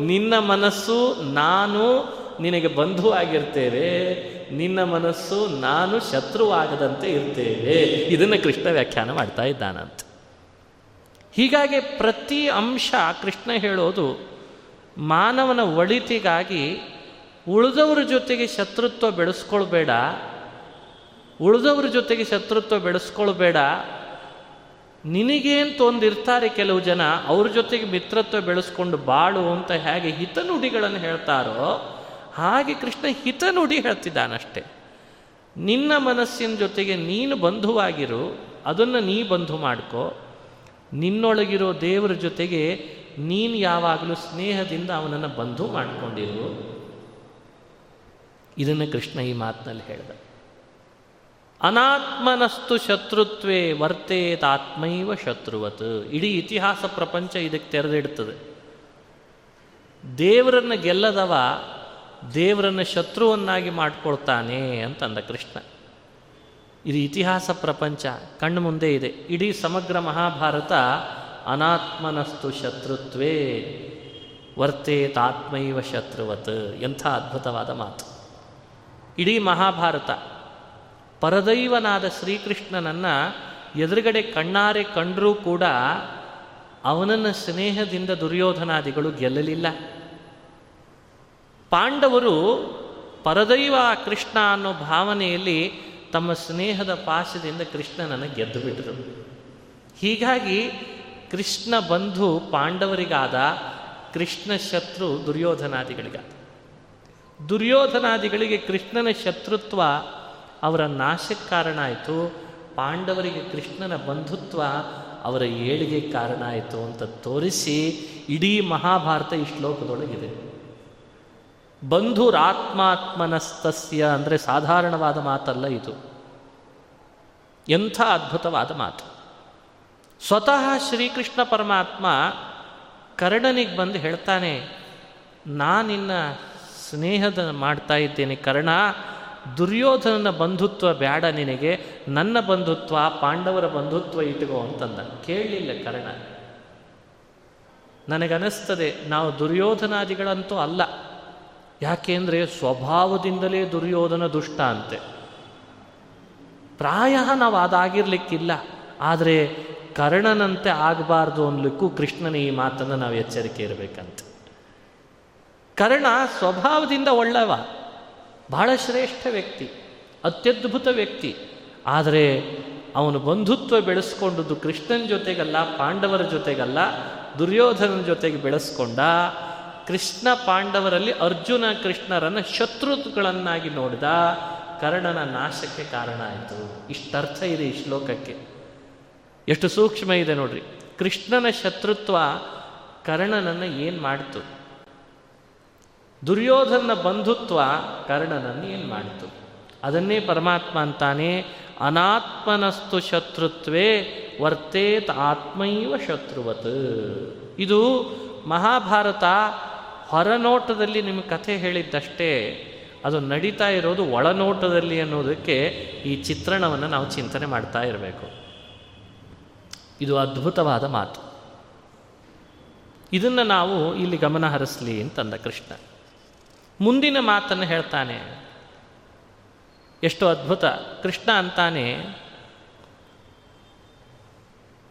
ನಿನ್ನ ಮನಸ್ಸು ನಾನು ನಿನಗೆ ಬಂಧು ಆಗಿರ್ತೇವೆ. ನಿನ್ನ ಮನಸ್ಸು ನಾನು ಶತ್ರುವಾಗದಂತೆ ಇರ್ತೇವೆ. ಇದನ್ನು ಕೃಷ್ಣ ವ್ಯಾಖ್ಯಾನ ಮಾಡ್ತಾ ಇದ್ದಾನಂತೆ. ಹೀಗಾಗಿ ಪ್ರತಿ ಅಂಶ ಕೃಷ್ಣ ಹೇಳೋದು ಮಾನವನ ಒಳಿತಿಗಾಗಿ ಉಳಿದವ್ರ ಜೊತೆಗೆ ಶತ್ರುತ್ವ ಬೆಳೆಸ್ಕೊಳ್ಬೇಡ. ಉಳಿದವ್ರ ಜೊತೆಗೆ ಶತ್ರುತ್ವ ಬೆಳೆಸ್ಕೊಳ್ಬೇಡ. ನಿನಗೇನು ತೊಂದಿರ್ತಾರೆ ಕೆಲವು ಜನ, ಅವ್ರ ಜೊತೆಗೆ ಮಿತ್ರತ್ವ ಬೆಳೆಸ್ಕೊಂಡು ಬಾಳು ಅಂತ ಹೇಗೆ ಹಿತನುಡಿಗಳನ್ನು ಹೇಳ್ತಾರೋ, ಹಾಗೆ ಕೃಷ್ಣ ಹಿತನುಡಿ ಹೇಳ್ತಿದ್ದಾನಷ್ಟೆ. ನಿನ್ನ ಮನಸ್ಸಿನ ಜೊತೆಗೆ ನೀನು ಬಂಧುವಾಗಿರು, ಅದನ್ನು ನೀ ಬಂಧು ಮಾಡ್ಕೋ. ನಿನ್ನೊಳಗಿರೋ ದೇವರ ಜೊತೆಗೆ ನೀನು ಯಾವಾಗಲೂ ಸ್ನೇಹದಿಂದ ಅವನನ್ನು ಬಂಧು ಮಾಡಿಕೊಂಡಿರು. ಇದನ್ನು ಕೃಷ್ಣ ಈ ಮಾತಿನಲ್ಲಿ ಹೇಳ್ದ. ಅನಾತ್ಮನಸ್ತು ಶತ್ರುತ್ವೇ ವರ್ತೇತಾತ್ಮೈವ ಶತ್ರುವತ್. ಇಡೀ ಇತಿಹಾಸ ಪ್ರಪಂಚ ಇದಕ್ಕೆ ತೆರೆದಿಡ್ತದೆ. ದೇವರನ್ನು ಗೆಲ್ಲದವ ದೇವರನ್ನು ಶತ್ರುವನ್ನಾಗಿ ಮಾಡಿಕೊಳ್ತಾನೆ ಅಂತಂದ ಕೃಷ್ಣ. ಇದು ಇತಿಹಾಸ ಪ್ರಪಂಚ, ಕಣ್ಣು ಮುಂದೆ ಇದೆ. ಇಡೀ ಸಮಗ್ರ ಮಹಾಭಾರತ ಅನಾತ್ಮನಸ್ತು ಶತ್ರುತ್ವೇ ವರ್ತೇತಾತ್ಮೈವ ಶತ್ರುವತ್. ಎಂಥ ಅದ್ಭುತವಾದ ಮಾತು. ಇಡೀ ಮಹಾಭಾರತ ಪರದೈವನಾದ ಶ್ರೀಕೃಷ್ಣನನ್ನು ಎದುರುಗಡೆ ಕಣ್ಣಾರೆ ಕಂಡರೂ ಕೂಡ ಅವನನ್ನು ಸ್ನೇಹದಿಂದ ದುರ್ಯೋಧನಾದಿಗಳು ಗೆಲ್ಲಲಿಲ್ಲ. ಪಾಂಡವರು ಪರದೈವ ಕೃಷ್ಣ ಅನ್ನೋ ಭಾವನೆಯಲ್ಲಿ ತಮ್ಮ ಸ್ನೇಹದ ಪಾಶದಿಂದ ಕೃಷ್ಣನನ್ನು ಗೆದ್ದು ಬಿಟ್ಟರು ಹೀಗಾಗಿ ಕೃಷ್ಣ ಬಂಧು ಪಾಂಡವರಿಗಾದ ಕೃಷ್ಣ ಶತ್ರು ದುರ್ಯೋಧನಾದಿಗಳಿಗಾದ. ದುರ್ಯೋಧನಾದಿಗಳಿಗೆ ಕೃಷ್ಣನ ಶತ್ರುತ್ವ ಅವರ ನಾಶಕ್ಕೆ ಕಾರಣ ಆಯಿತು. ಪಾಂಡವರಿಗೆ ಕೃಷ್ಣನ ಬಂಧುತ್ವ ಅವರ ಏಳಿಗೆ ಕಾರಣ ಆಯಿತು ಅಂತ ತೋರಿಸಿ ಇಡೀ ಮಹಾಭಾರತ ಈ ಶ್ಲೋಕದೊಳಗಿದೆ. ಬಂಧುರಾತ್ಮಾತ್ಮನಸ್ತಸ್ಯ ಅಂದರೆ ಸಾಧಾರಣವಾದ ಮಾತಲ್ಲ ಇದು. ಎಂಥ ಅದ್ಭುತವಾದ ಮಾತು. ಸ್ವತಃ ಶ್ರೀಕೃಷ್ಣ ಪರಮಾತ್ಮ ಕರ್ಣನಿಗೆ ಬಂದು ಹೇಳ್ತಾನೆ, ನಾನಿನ್ನ ಸ್ನೇಹದ ಮಾಡ್ತಾ ಇದ್ದೇನೆ ಕರ್ಣ ದುರ್ಯೋಧನನ ಬಂಧುತ್ವ ಬೇಡ ನಿನಗೆ, ನನ್ನ ಬಂಧುತ್ವ, ಪಾಂಡವರ ಬಂಧುತ್ವ ಇಟ್ಕೋ ಅಂತಂದ. ಕೇಳಲಿಲ್ಲ ಕರ್ಣ. ನನಗನ್ನಿಸ್ತದೆ ನಾವು ದುರ್ಯೋಧನಾದಿಗಳಂತೂ ಅಲ್ಲ. ಯಾಕೆಂದರೆ ಸ್ವಭಾವದಿಂದಲೇ ದುರ್ಯೋಧನ ದುಷ್ಟ ಅಂತೆ. ಪ್ರಾಯ ನಾವು ಅದಾಗಿರ್ಲಿಕ್ಕಿಲ್ಲ, ಆದರೆ ಕರ್ಣನಂತೆ ಆಗಬಾರ್ದು ಅನ್ಲಿಕ್ಕೂ ಕೃಷ್ಣನ ಈ ಮಾತನ್ನು ನಾವು ಎಚ್ಚರಿಕೆ ಇರಬೇಕಂತೆ. ಕರ್ಣ ಸ್ವಭಾವದಿಂದ ಒಳ್ಳೆವ. ಬಹಳ ಶ್ರೇಷ್ಠ ವ್ಯಕ್ತಿ, ಅತ್ಯದ್ಭುತ ವ್ಯಕ್ತಿ. ಆದರೆ ಅವನು ಬಂಧುತ್ವ ಬೆಳೆಸ್ಕೊಂಡದ್ದು ಕೃಷ್ಣನ ಜೊತೆಗಲ್ಲ, ಪಾಂಡವರ ಜೊತೆಗಲ್ಲ ದುರ್ಯೋಧನನ ಜೊತೆಗೆ ಬೆಳೆಸ್ಕೊಂಡ ಕೃಷ್ಣ ಪಾಂಡವರಲ್ಲಿ ಅರ್ಜುನ ಕೃಷ್ಣರನ್ನು ಶತ್ರುಗಳನ್ನಾಗಿ ನೋಡಿದ ಕರ್ಣನ ನಾಶಕ್ಕೆ ಕಾರಣ ಆಯಿತು. ಇಷ್ಟರ್ಥ ಇದೆ ಈ ಶ್ಲೋಕಕ್ಕೆ. ಎಷ್ಟು ಸೂಕ್ಷ್ಮ ಇದೆ ನೋಡ್ರಿ. ಕೃಷ್ಣನ ಶತ್ರುತ್ವ ಕರ್ಣನನ್ನು ಏನು ಮಾಡಿತು? ದುರ್ಯೋಧನ ಬಂಧುತ್ವ ಕರ್ಣನನ್ನು ಏನು ಮಾಡಿತು? ಅದನ್ನೇ ಪರಮಾತ್ಮ ಅಂತಾನೆ, ಅನಾತ್ಮನಸ್ತು ಶತ್ರುತ್ವೇ ವರ್ತೇತ್ ಆತ್ಮೈವ ಶತ್ರುವತ್. ಇದು ಮಹಾಭಾರತ ಹೊರನೋಟದಲ್ಲಿ ನಿಮಗೆ ಕಥೆ ಹೇಳಿದ್ದಷ್ಟೇ, ಅದು ನಡೀತಾ ಇರೋದು ಒಳನೋಟದಲ್ಲಿ ಅನ್ನೋದಕ್ಕೆ ಈ ಚಿತ್ರಣವನ್ನು ನಾವು ಚಿಂತನೆ ಮಾಡ್ತಾ ಇರಬೇಕು. ಇದು ಅದ್ಭುತವಾದ ಮಾತು. ಇದನ್ನು ನಾವು ಇಲ್ಲಿ ಗಮನ ಹರಿಸಲಿ ಅಂತಂದ ಕೃಷ್ಣ. ಮುಂದಿನ ಮಾತನ್ನು ಹೇಳ್ತಾನೆ. ಎಷ್ಟು ಅದ್ಭುತ. ಕೃಷ್ಣ ಅಂತಾನೆ,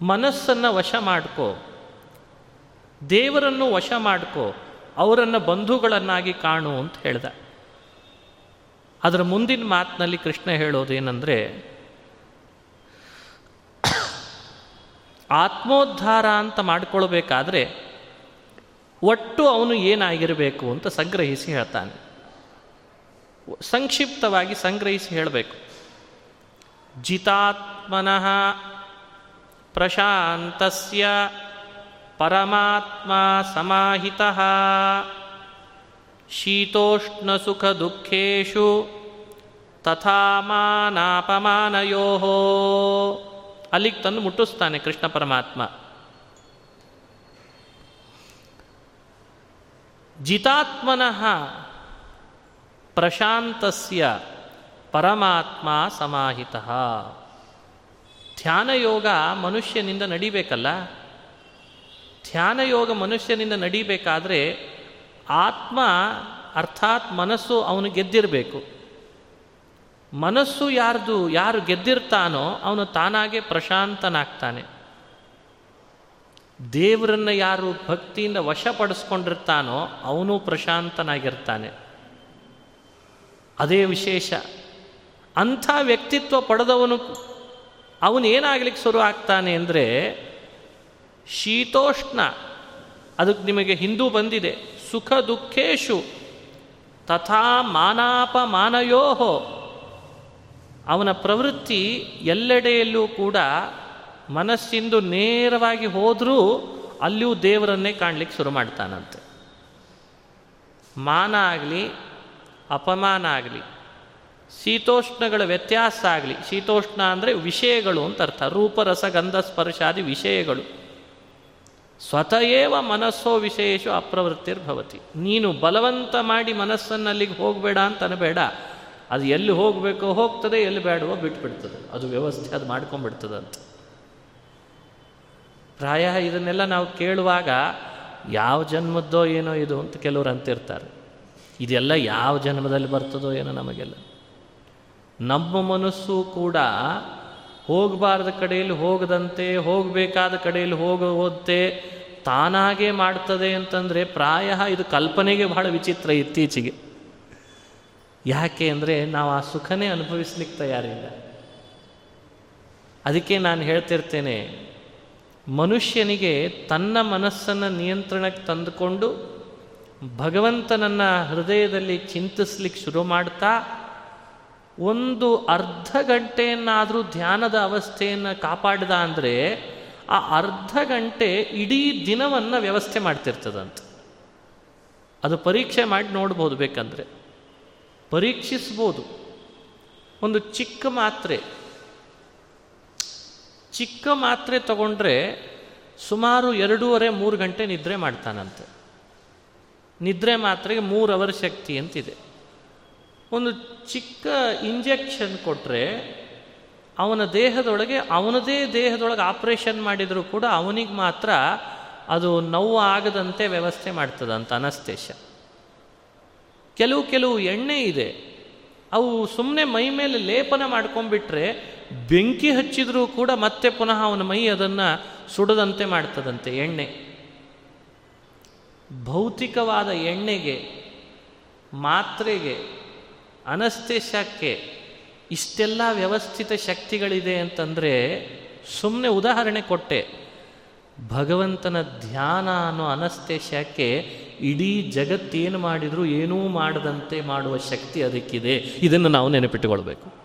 ಮನಸ್ಸನ್ನು ವಶ ಮಾಡ್ಕೊ. ದೇವರನ್ನು ವಶ ಮಾಡ್ಕೊ. ಅವರನ್ನು ಬಂಧುಗಳನ್ನಾಗಿ ಕಾಣು ಅಂತ ಹೇಳ್ದ. ಅದರ ಮುಂದಿನ ಮಾತಿನಲ್ಲಿ ಕೃಷ್ಣ ಹೇಳೋದೇನೆಂದರೆ, ಆತ್ಮೋದ್ಧಾರ ಅಂತ ಮಾಡಿಕೊಳ್ಬೇಕಾದ್ರೆ ಒಟ್ಟು ಅವನು ಏನಾಗಿರಬೇಕು ಅಂತ ಸಂಗ್ರಹಿಸಿ ಹೇಳ್ತಾನೆ. ಸಂಕ್ಷಿಪ್ತವಾಗಿ ಸಂಗ್ರಹಿಸಿ ಹೇಳಬೇಕು. ಜಿತಾತ್ಮನಃ ಪ್ರಶಾಂತಸ್ಯ ಪರಮಾತ್ಮ ಸಮಾಹಿತ ಶೀತೋಷ್ಣ ದುಃಖೇಶು ತಥಾ ಮಾನಾಪಮಾನಯೋ. ಅಲ್ಲಿಗೆ ತಂದು ಮುಟ್ಟಿಸ್ತಾನೆ ಕೃಷ್ಣ ಪರಮಾತ್ಮ. ಜಿತಾತ್ಮನಃ ಪ್ರಶಾಂತಸ್ಯ ಪರಮಾತ್ಮ ಸಮಾಹಿತ. ಧ್ಯಾನಯೋಗ ಮನುಷ್ಯನಿಂದ ನಡಿಬೇಕಲ್ಲ? ಧ್ಯಾನಯೋಗ ಮನುಷ್ಯನಿಂದ ನಡಿಬೇಕಾದ್ರೆ ಆತ್ಮ ಅರ್ಥಾತ್ ಮನಸ್ಸು ಅವನು ಗೆದ್ದಿರಬೇಕು. ಮನಸ್ಸು ಯಾರ್ದು, ಯಾರು ಗೆದ್ದಿರ್ತಾನೋ ಅವನು ತಾನಾಗೆ ಪ್ರಶಾಂತನಾಗ್ತಾನೆ. ದೇವರನ್ನು ಯಾರು ಭಕ್ತಿಯಿಂದ ವಶಪಡಿಸ್ಕೊಂಡಿರ್ತಾನೋ ಅವನು ಪ್ರಶಾಂತನಾಗಿರ್ತಾನೆ. ಅದೇ ವಿಶೇಷ. ಅಂಥ ವ್ಯಕ್ತಿತ್ವ ಪಡೆದವನು ಅವನು ಏನಾಗ್ಲಿಕ್ಕೆ ಶುರು ಆಗ್ತಾನೆ ಅಂದರೆ ಶೀತೋಷ್ಣ. ಅದಕ್ಕೆ ನಿಮಗೆ ಹಿಂದೂ ಬಂದಿದೆ. ಸುಖ ದುಃಖೇಶು. ತಥಾ ಮಾನಾಪಮಾನಯೋಹೋ. ಅವನ ಪ್ರವೃತ್ತಿ ಎಲ್ಲೆಡೆಯಲ್ಲೂ ಕೂಡ ಮನಸ್ಸಿಂದು ನೇರವಾಗಿ ಹೋದರೂ ಅಲ್ಲಿಯೂ ದೇವರನ್ನೇ ಕಾಣಲಿಕ್ಕೆ ಶುರು ಮಾಡ್ತಾನಂತೆ. ಮಾನ ಆಗಲಿ, ಅಪಮಾನ ಆಗಲಿ, ಶೀತೋಷ್ಣಗಳ ವ್ಯತ್ಯಾಸ ಆಗಲಿ, ಶೀತೋಷ್ಣ ಅಂದರೆ ವಿಷಯಗಳು ಅಂತ ಅರ್ಥ. ರೂಪರಸ ಗಂಧ ಸ್ಪರ್ಶಾದಿ ವಿಷಯಗಳು. ಸ್ವತಯೇವ ಮನಸ್ಸೋ ವಿಷಯೇಶು ಅಪ್ರವೃತ್ತಿರ್ಭವತಿ. ನೀನು ಬಲವಂತ ಮಾಡಿ ಮನಸ್ಸನ್ನು ಅಲ್ಲಿಗೆ ಹೋಗಬೇಡ ಅಂತ ಅನ್ಬೇಡ. ಅದು ಎಲ್ಲಿ ಹೋಗಬೇಕೋ ಹೋಗ್ತದೆ, ಎಲ್ಲಿ ಬೇಡವೋ ಬಿಟ್ಬಿಡ್ತದೆ. ಅದು ವ್ಯವಸ್ಥೆ, ಅದು ಮಾಡ್ಕೊಂಡ್ಬಿಡ್ತದೆ ಅಂತ ಪ್ರಾಯ ಇದನ್ನೆಲ್ಲ ನಾವು ಕೇಳುವಾಗ ಯಾವ ಜನ್ಮದ್ದೋ ಏನೋ ಇದು ಅಂತ ಕೆಲವರು ಅಂತಿರ್ತಾರೆ. ಇದೆಲ್ಲ ಯಾವ ಜನ್ಮದಲ್ಲಿ ಬರ್ತದೋ ಏನೋ ನಮಗೆಲ್ಲ. ನಮ್ಮ ಮನಸ್ಸು ಕೂಡ ಹೋಗಬಾರ್ದ ಕಡೆಯಲ್ಲಿ ಹೋಗದಂತೆ, ಹೋಗಬೇಕಾದ ಕಡೆಯಲ್ಲಿ ಹೋಗುವಂತೆ ತಾನಾಗೇ ಮಾಡ್ತದೆ ಅಂತಂದರೆ ಪ್ರಾಯ ಇದು ಕಲ್ಪನೆಗೆ ಬಹಳ ವಿಚಿತ್ರ ಇತ್ತೀಚೆಗೆ. ಯಾಕೆ ಅಂದರೆ ನಾವು ಆ ಸುಖನೇ ಅನುಭವಿಸ್ಲಿಕ್ಕೆ ತಯಾರಿಲ್ಲ. ಅದಕ್ಕೆ ನಾನು ಹೇಳ್ತಿರ್ತೇನೆ ಮನುಷ್ಯನಿಗೆ ತನ್ನ ಮನಸ್ಸನ್ನು ನಿಯಂತ್ರಣಕ್ಕೆ ತಂದುಕೊಂಡು ಭಗವಂತನನ್ನ ಹೃದಯದಲ್ಲಿ ಚಿಂತಿಸ್ಲಿಕ್ಕೆ ಶುರು ಮಾಡ್ತಾ ಒಂದು ಅರ್ಧ ಗಂಟೆಯನ್ನಾದರೂ ಧ್ಯಾನದ ಅವಸ್ಥೆಯನ್ನು ಕಾಪಾಡಿದ ಅಂದರೆ ಆ ಅರ್ಧ ಗಂಟೆ ಇಡೀ ದಿನವನ್ನು ವ್ಯವಸ್ಥೆ ಮಾಡ್ತಿರ್ತದಂತ. ಅದು ಪರೀಕ್ಷೆ ಮಾಡಿ ನೋಡ್ಬೋದು ಬೇಕಂದರೆ. ಪರೀಕ್ಷಿಸ್ಬೋದು. ಒಂದು ಚಿಕ್ಕ ಮಾತ್ರೆ. ಚಿಕ್ಕ ಮಾತ್ರೆ ತಗೊಂಡ್ರೆ ಸುಮಾರು ಎರಡೂವರೆ, ಮೂರು ಗಂಟೆ ನಿದ್ರೆ ಮಾಡ್ತಾನಂತೆ. ನಿದ್ರೆ ಮಾತ್ರೆಗೆ ಮೂರು ಅವರ್ ಶಕ್ತಿ ಅಂತಿದೆ. ಒಂದು ಚಿಕ್ಕ ಇಂಜೆಕ್ಷನ್ ಕೊಟ್ಟರೆ ಅವನ ದೇಹದೊಳಗೆ, ಅವನದೇ ದೇಹದೊಳಗೆ ಆಪ್ರೇಷನ್ ಮಾಡಿದರೂ ಕೂಡ ಅವನಿಗೆ ಮಾತ್ರ ಅದು ನೋವು ಆಗದಂತೆ ವ್ಯವಸ್ಥೆ ಮಾಡ್ತದಂತ ಅನಸ್ತೇಶ. ಕೆಲವು ಕೆಲವು ಎಣ್ಣೆ ಇದೆ. ಅವು ಸುಮ್ಮನೆ ಮೈ ಮೇಲೆ ಲೇಪನ ಮಾಡ್ಕೊಂಡ್ಬಿಟ್ರೆ ಬೆಂಕಿ ಹಚ್ಚಿದರೂ ಕೂಡ ಮತ್ತೆ ಪುನಃ ಅವನ ಮೈ ಅದನ್ನು ಸುಡದಂತೆ ಮಾಡ್ತದಂತೆ ಎಣ್ಣೆ. ಭೌತಿಕವಾದ ಎಣ್ಣೆಗೆ, ಮಾತ್ರೆಗೆ, ಅನಸ್ತೇಶಕ್ಕೆ ಇಷ್ಟೆಲ್ಲ ವ್ಯವಸ್ಥಿತ ಶಕ್ತಿಗಳಿದೆ ಅಂತಂದರೆ ಸುಮ್ಮನೆ ಉದಾಹರಣೆ ಕೊಟ್ಟೆ. ಭಗವಂತನ ಧ್ಯಾನ ಅನ್ನೋ ಅನಸ್ತೇಶಕ್ಕೆ ಇಡೀ ಜಗತ್ತೇನು ಮಾಡಿದರೂ ಏನೂ ಮಾಡದಂತೆ ಮಾಡುವ ಶಕ್ತಿ ಅದಕ್ಕಿದೆ. ಇದನ್ನು ನಾವು ನೆನಪಿಟ್ಟುಕೊಳ್ಬೇಕು.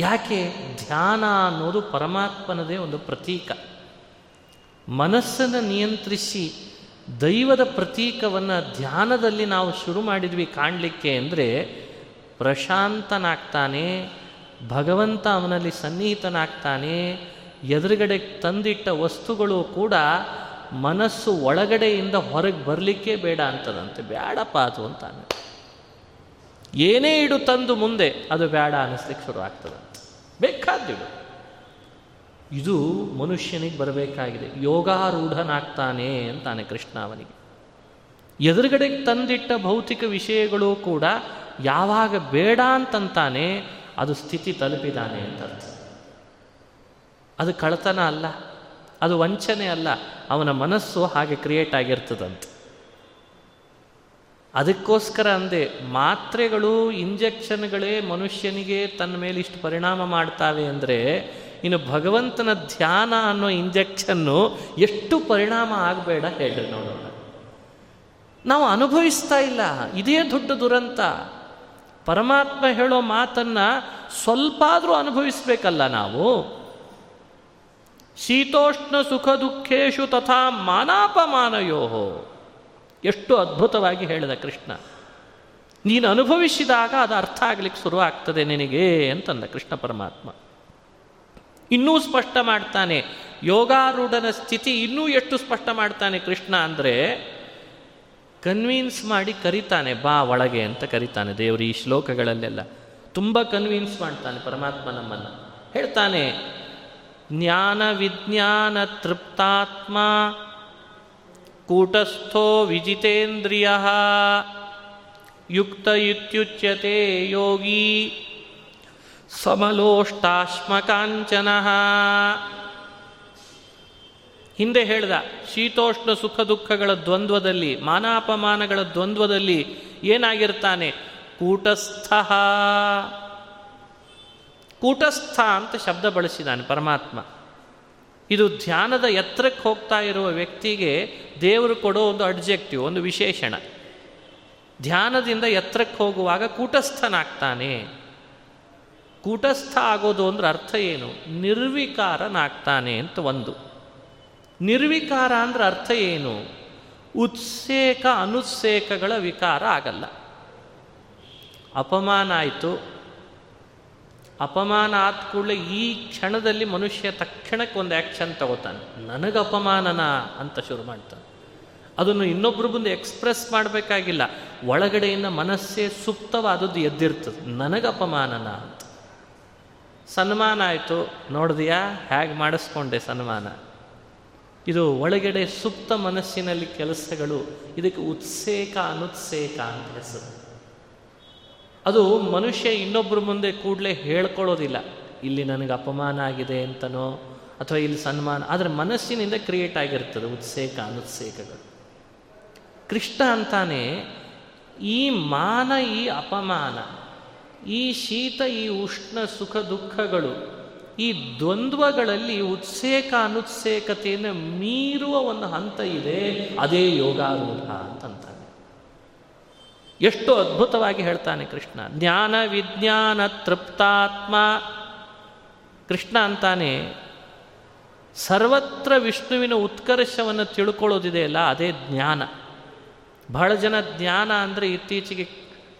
ಯಾಕೆ ಧ್ಯಾನ ಅನ್ನೋದು ಪರಮಾತ್ಮನದೇ ಒಂದು ಪ್ರತೀಕ? ಮನಸ್ಸನ್ನು ನಿಯಂತ್ರಿಸಿ ದೈವದ ಪ್ರತೀಕವನ್ನು ಧ್ಯಾನದಲ್ಲಿ ನಾವು ಶುರು ಮಾಡಿದ್ವಿ ಕಾಣಲಿಕ್ಕೆ ಅಂದರೆ ಪ್ರಶಾಂತನಾಗ್ತಾನೆ, ಭಗವಂತ ಅವನಲ್ಲಿ ಸನ್ನಿಹಿತನಾಗ್ತಾನೆ, ಎದುರುಗಡೆ ತಂದಿಟ್ಟ ವಸ್ತುಗಳು ಕೂಡ ಮನಸ್ಸು ಒಳಗಡೆಯಿಂದ ಹೊರಗೆ ಬರಲಿಕ್ಕೆ ಬೇಡ ಅಂತದಂತೆ. ಬೇಡಪ್ಪ ಅದು ಅಂತಾನೆ. ಏನೇ ಇಡು ತಂದು ಮುಂದೆ, ಅದು ಬೇಡ ಅನ್ನಿಸ್ಲಿಕ್ಕೆ ಶುರು ಆಗ್ತದಂತೆ ಬೇಕಾದ್ದಿಡು. ಇದು ಮನುಷ್ಯನಿಗೆ ಬರಬೇಕಾಗಿದೆ. ಯೋಗಾರೂಢನಾಗ್ತಾನೆ ಅಂತಾನೆ ಕೃಷ್ಣ ಅವನಿಗೆ. ಎದುರುಗಡೆಗೆ ತಂದಿಟ್ಟ ಭೌತಿಕ ವಿಷಯಗಳು ಕೂಡ ಯಾವಾಗ ಬೇಡ ಅಂತಂತಾನೆ ಅದು ಸ್ಥಿತಿ ತಲುಪಿದಾನೆ ಅಂತ ಅದು ಕಳತನ ಅಲ್ಲ, ಅದು ವಂಚನೆ ಅಲ್ಲ, ಅವನ ಮನಸ್ಸು ಹಾಗೆ ಕ್ರಿಯೇಟ್ ಆಗಿರ್ತದಂತೆ. ಅದಕ್ಕೋಸ್ಕರ ಅಂದೆ, ಮಾತ್ರೆಗಳು ಇಂಜೆಕ್ಷನ್ಗಳೇ ಮನುಷ್ಯನಿಗೆ ತನ್ನ ಮೇಲೆ ಇಷ್ಟು ಪರಿಣಾಮ ಮಾಡ್ತಾವೆ ಅಂದರೆ, ಇನ್ನು ಭಗವಂತನ ಧ್ಯಾನ ಅನ್ನೋ ಇಂಜೆಕ್ಷನ್ನು ಎಷ್ಟು ಪರಿಣಾಮ ಆಗಬೇಡ ಹೇಳ್ರಿ ನೋಡೋಣ ನಾವು ಅನುಭವಿಸ್ತಾ ಇಲ್ಲ, ಇದೇ ದೊಡ್ಡ ದುರಂತ. ಪರಮಾತ್ಮ ಹೇಳೋ ಮಾತನ್ನು ಸ್ವಲ್ಪ ಆದರೂ ಅನುಭವಿಸ್ಬೇಕಲ್ಲ ನಾವು? ಶೀತೋಷ್ಣ ಸುಖ ದುಃಖೇಶು ತಥಾ ಮಾನಾಪಮಾನಯೋ ಎಷ್ಟು ಅದ್ಭುತವಾಗಿ ಹೇಳಿದ ಕೃಷ್ಣ. ನೀನು ಅನುಭವಿಸಿದಾಗ ಅದು ಅರ್ಥ ಆಗ್ಲಿಕ್ಕೆ ಶುರು ಆಗ್ತದೆ ನಿನಗೆ ಅಂತಂದ ಕೃಷ್ಣ ಪರಮಾತ್ಮ. ಇನ್ನೂ ಸ್ಪಷ್ಟ ಮಾಡ್ತಾನೆ, ಯೋಗಾರೂಢನ ಸ್ಥಿತಿ ಇನ್ನೂ ಎಷ್ಟು ಸ್ಪಷ್ಟ ಮಾಡ್ತಾನೆ ಕೃಷ್ಣ ಅಂದರೆ ಕನ್ವಿನ್ಸ್ ಮಾಡಿ ಕರಿತಾನೆ, ಬಾ ಒಳಗೆ ಅಂತ ಕರಿತಾನೆ ದೇವರು ಈ ಶ್ಲೋಕಗಳಲ್ಲೆಲ್ಲ. ತುಂಬ ಕನ್ವಿನ್ಸ್ ಮಾಡ್ತಾನೆ ಪರಮಾತ್ಮ ನಮ್ಮನ್ನು. ಹೇಳ್ತಾನೆ ಜ್ಞಾನ ವಿಜ್ಞಾನ ತೃಪ್ತಾತ್ಮ ಕೂಟಸ್ಥೋ ವಿಜಿತೇಂದ್ರಿಯ ಯುಕ್ತ ಇತ್ಯುಚ್ಯತೆ ಯೋಗಿ ಸಮಲೋಷ್ಟಾಶ್ಮಕಾಂಚನ ಹಿಂದೆ ಹೇಳ್ದ, ಶೀತೋಷ್ಣ ಸುಖ ದುಃಖಗಳ ದ್ವಂದ್ವದಲ್ಲಿ, ಮಾನಾಪಮಾನಗಳ ದ್ವಂದ್ವದಲ್ಲಿ ಏನಾಗಿರ್ತಾನೆ? ಕೂಟಸ್ಥ. ಕೂಟಸ್ಥ ಅಂತ ಶಬ್ದ ಬಳಸಿದಾನೆ ಪರಮಾತ್ಮ. ಇದು ಧ್ಯಾನದ ಎತ್ತರಕ್ಕೆ ಹೋಗ್ತಾ ಇರುವ ವ್ಯಕ್ತಿಗೆ ದೇವರು ಕೊಡೋ ಒಂದು ಅಡ್ಜೆಕ್ಟಿವ್ ಒಂದು ವಿಶೇಷಣ. ಧ್ಯಾನದಿಂದ ಎತ್ತರಕ್ಕೆ ಹೋಗುವಾಗ ಕೂಟಸ್ಥನಾಗ್ತಾನೆ. ಕೂಟಸ್ಥ ಆಗೋದು ಅಂದ್ರೆ ಅರ್ಥ ಏನು? ನಿರ್ವಿಕಾರನಾಗ್ತಾನೆ ಅಂತ ಒಂದು. ನಿರ್ವಿಕಾರ ಅಂದ್ರೆ ಅರ್ಥ ಏನು? ಉತ್ಸೇಕ ಅನುತ್ಸೇಕಗಳ ವಿಕಾರ ಆಗಲ್ಲ. ಅಪಮಾನ ಆಯಿತು ಅಪಮಾನ ಆದ ಕೂಡಲೇ ಈ ಕ್ಷಣದಲ್ಲಿ ಮನುಷ್ಯ ತಕ್ಷಣಕ್ಕೆ ಒಂದು ಆ್ಯಕ್ಷನ್ ತಗೋತಾನೆ. ನನಗೆ ಅಪಮಾನನ ಅಂತ ಶುರು ಮಾಡ್ತಾನೆ. ಅದನ್ನು ಇನ್ನೊಬ್ರು ಮುಂದೆ ಎಕ್ಸ್ಪ್ರೆಸ್ ಮಾಡಬೇಕಾಗಿಲ್ಲ. ಒಳಗಡೆಯಿಂದ ಮನಸ್ಸೇ ಸುಪ್ತವಾದದ್ದು ಎದ್ದಿರ್ತದೆ. ನನಗೆ ಅಪಮಾನನ ಅಂತ. ಸನ್ಮಾನ ಆಯಿತು. ನೋಡಿದೆಯಾ? ಹೇಗೆ ಮಾಡಿಸ್ಕೊಂಡೆ ಸನ್ಮಾನ. ಇದು ಒಳಗಡೆ ಸುಪ್ತ ಮನಸ್ಸಿನಲ್ಲಿ ಕೆಲಸಗಳು, ಇದಕ್ಕೆ ಉತ್ಸೇಕ ಅನುತ್ಸೇಕ ಅಂತ ಹೆಸರು. ಅದು ಮನುಷ್ಯ ಇನ್ನೊಬ್ಬರ ಮುಂದೆ ಕೂಡಲೇ ಹೇಳ್ಕೊಳ್ಳೋದಿಲ್ಲ. ಇಲ್ಲಿ ನನಗೆ ಅಪಮಾನ ಆಗಿದೆ ಅಂತನೋ, ಅಥವಾ ಇಲ್ಲಿ ಸನ್ಮಾನ, ಆದರೆ ಮನಸ್ಸಿನಿಂದ ಕ್ರಿಯೇಟ್ ಆಗಿರ್ತದೆ ಉತ್ಸೇಕ, ಅನುತ್ಸೇಕಗಳು. ಕೃಷ್ಣ ಅಂತಾನೆ, ಈ ಮಾನ, ಈ ಅಪಮಾನ, ಈ ಶೀತ, ಈ ಉಷ್ಣ, ಸುಖ, ದುಃಖಗಳು, ಈ ದ್ವಂದ್ವಗಳಲ್ಲಿ ಉತ್ಸೇಕ, ಅನುತ್ಸೇಕತೆಯನ್ನು ಮೀರುವ ಒಂದು ಹಂತ ಇದೆ, ಅದೇ ಯೋಗಾರೂಢ ಅಂತಂತಾನೆ ಎಷ್ಟು ಅದ್ಭುತವಾಗಿ ಹೇಳ್ತಾನೆ ಕೃಷ್ಣ. ಜ್ಞಾನ ವಿಜ್ಞಾನ ತೃಪ್ತಾತ್ಮ. ಕೃಷ್ಣ ಅಂತಾನೆ, ಸರ್ವತ್ರ ವಿಷ್ಣುವಿನ ಉತ್ಕರ್ಷವನ್ನು ತಿಳ್ಕೊಳ್ಳೋದಿದೆಯಲ್ಲ ಅದೇ ಜ್ಞಾನ. ಬಹಳ ಜನ ಜ್ಞಾನ ಅಂದರೆ ಇತ್ತೀಚೆಗೆ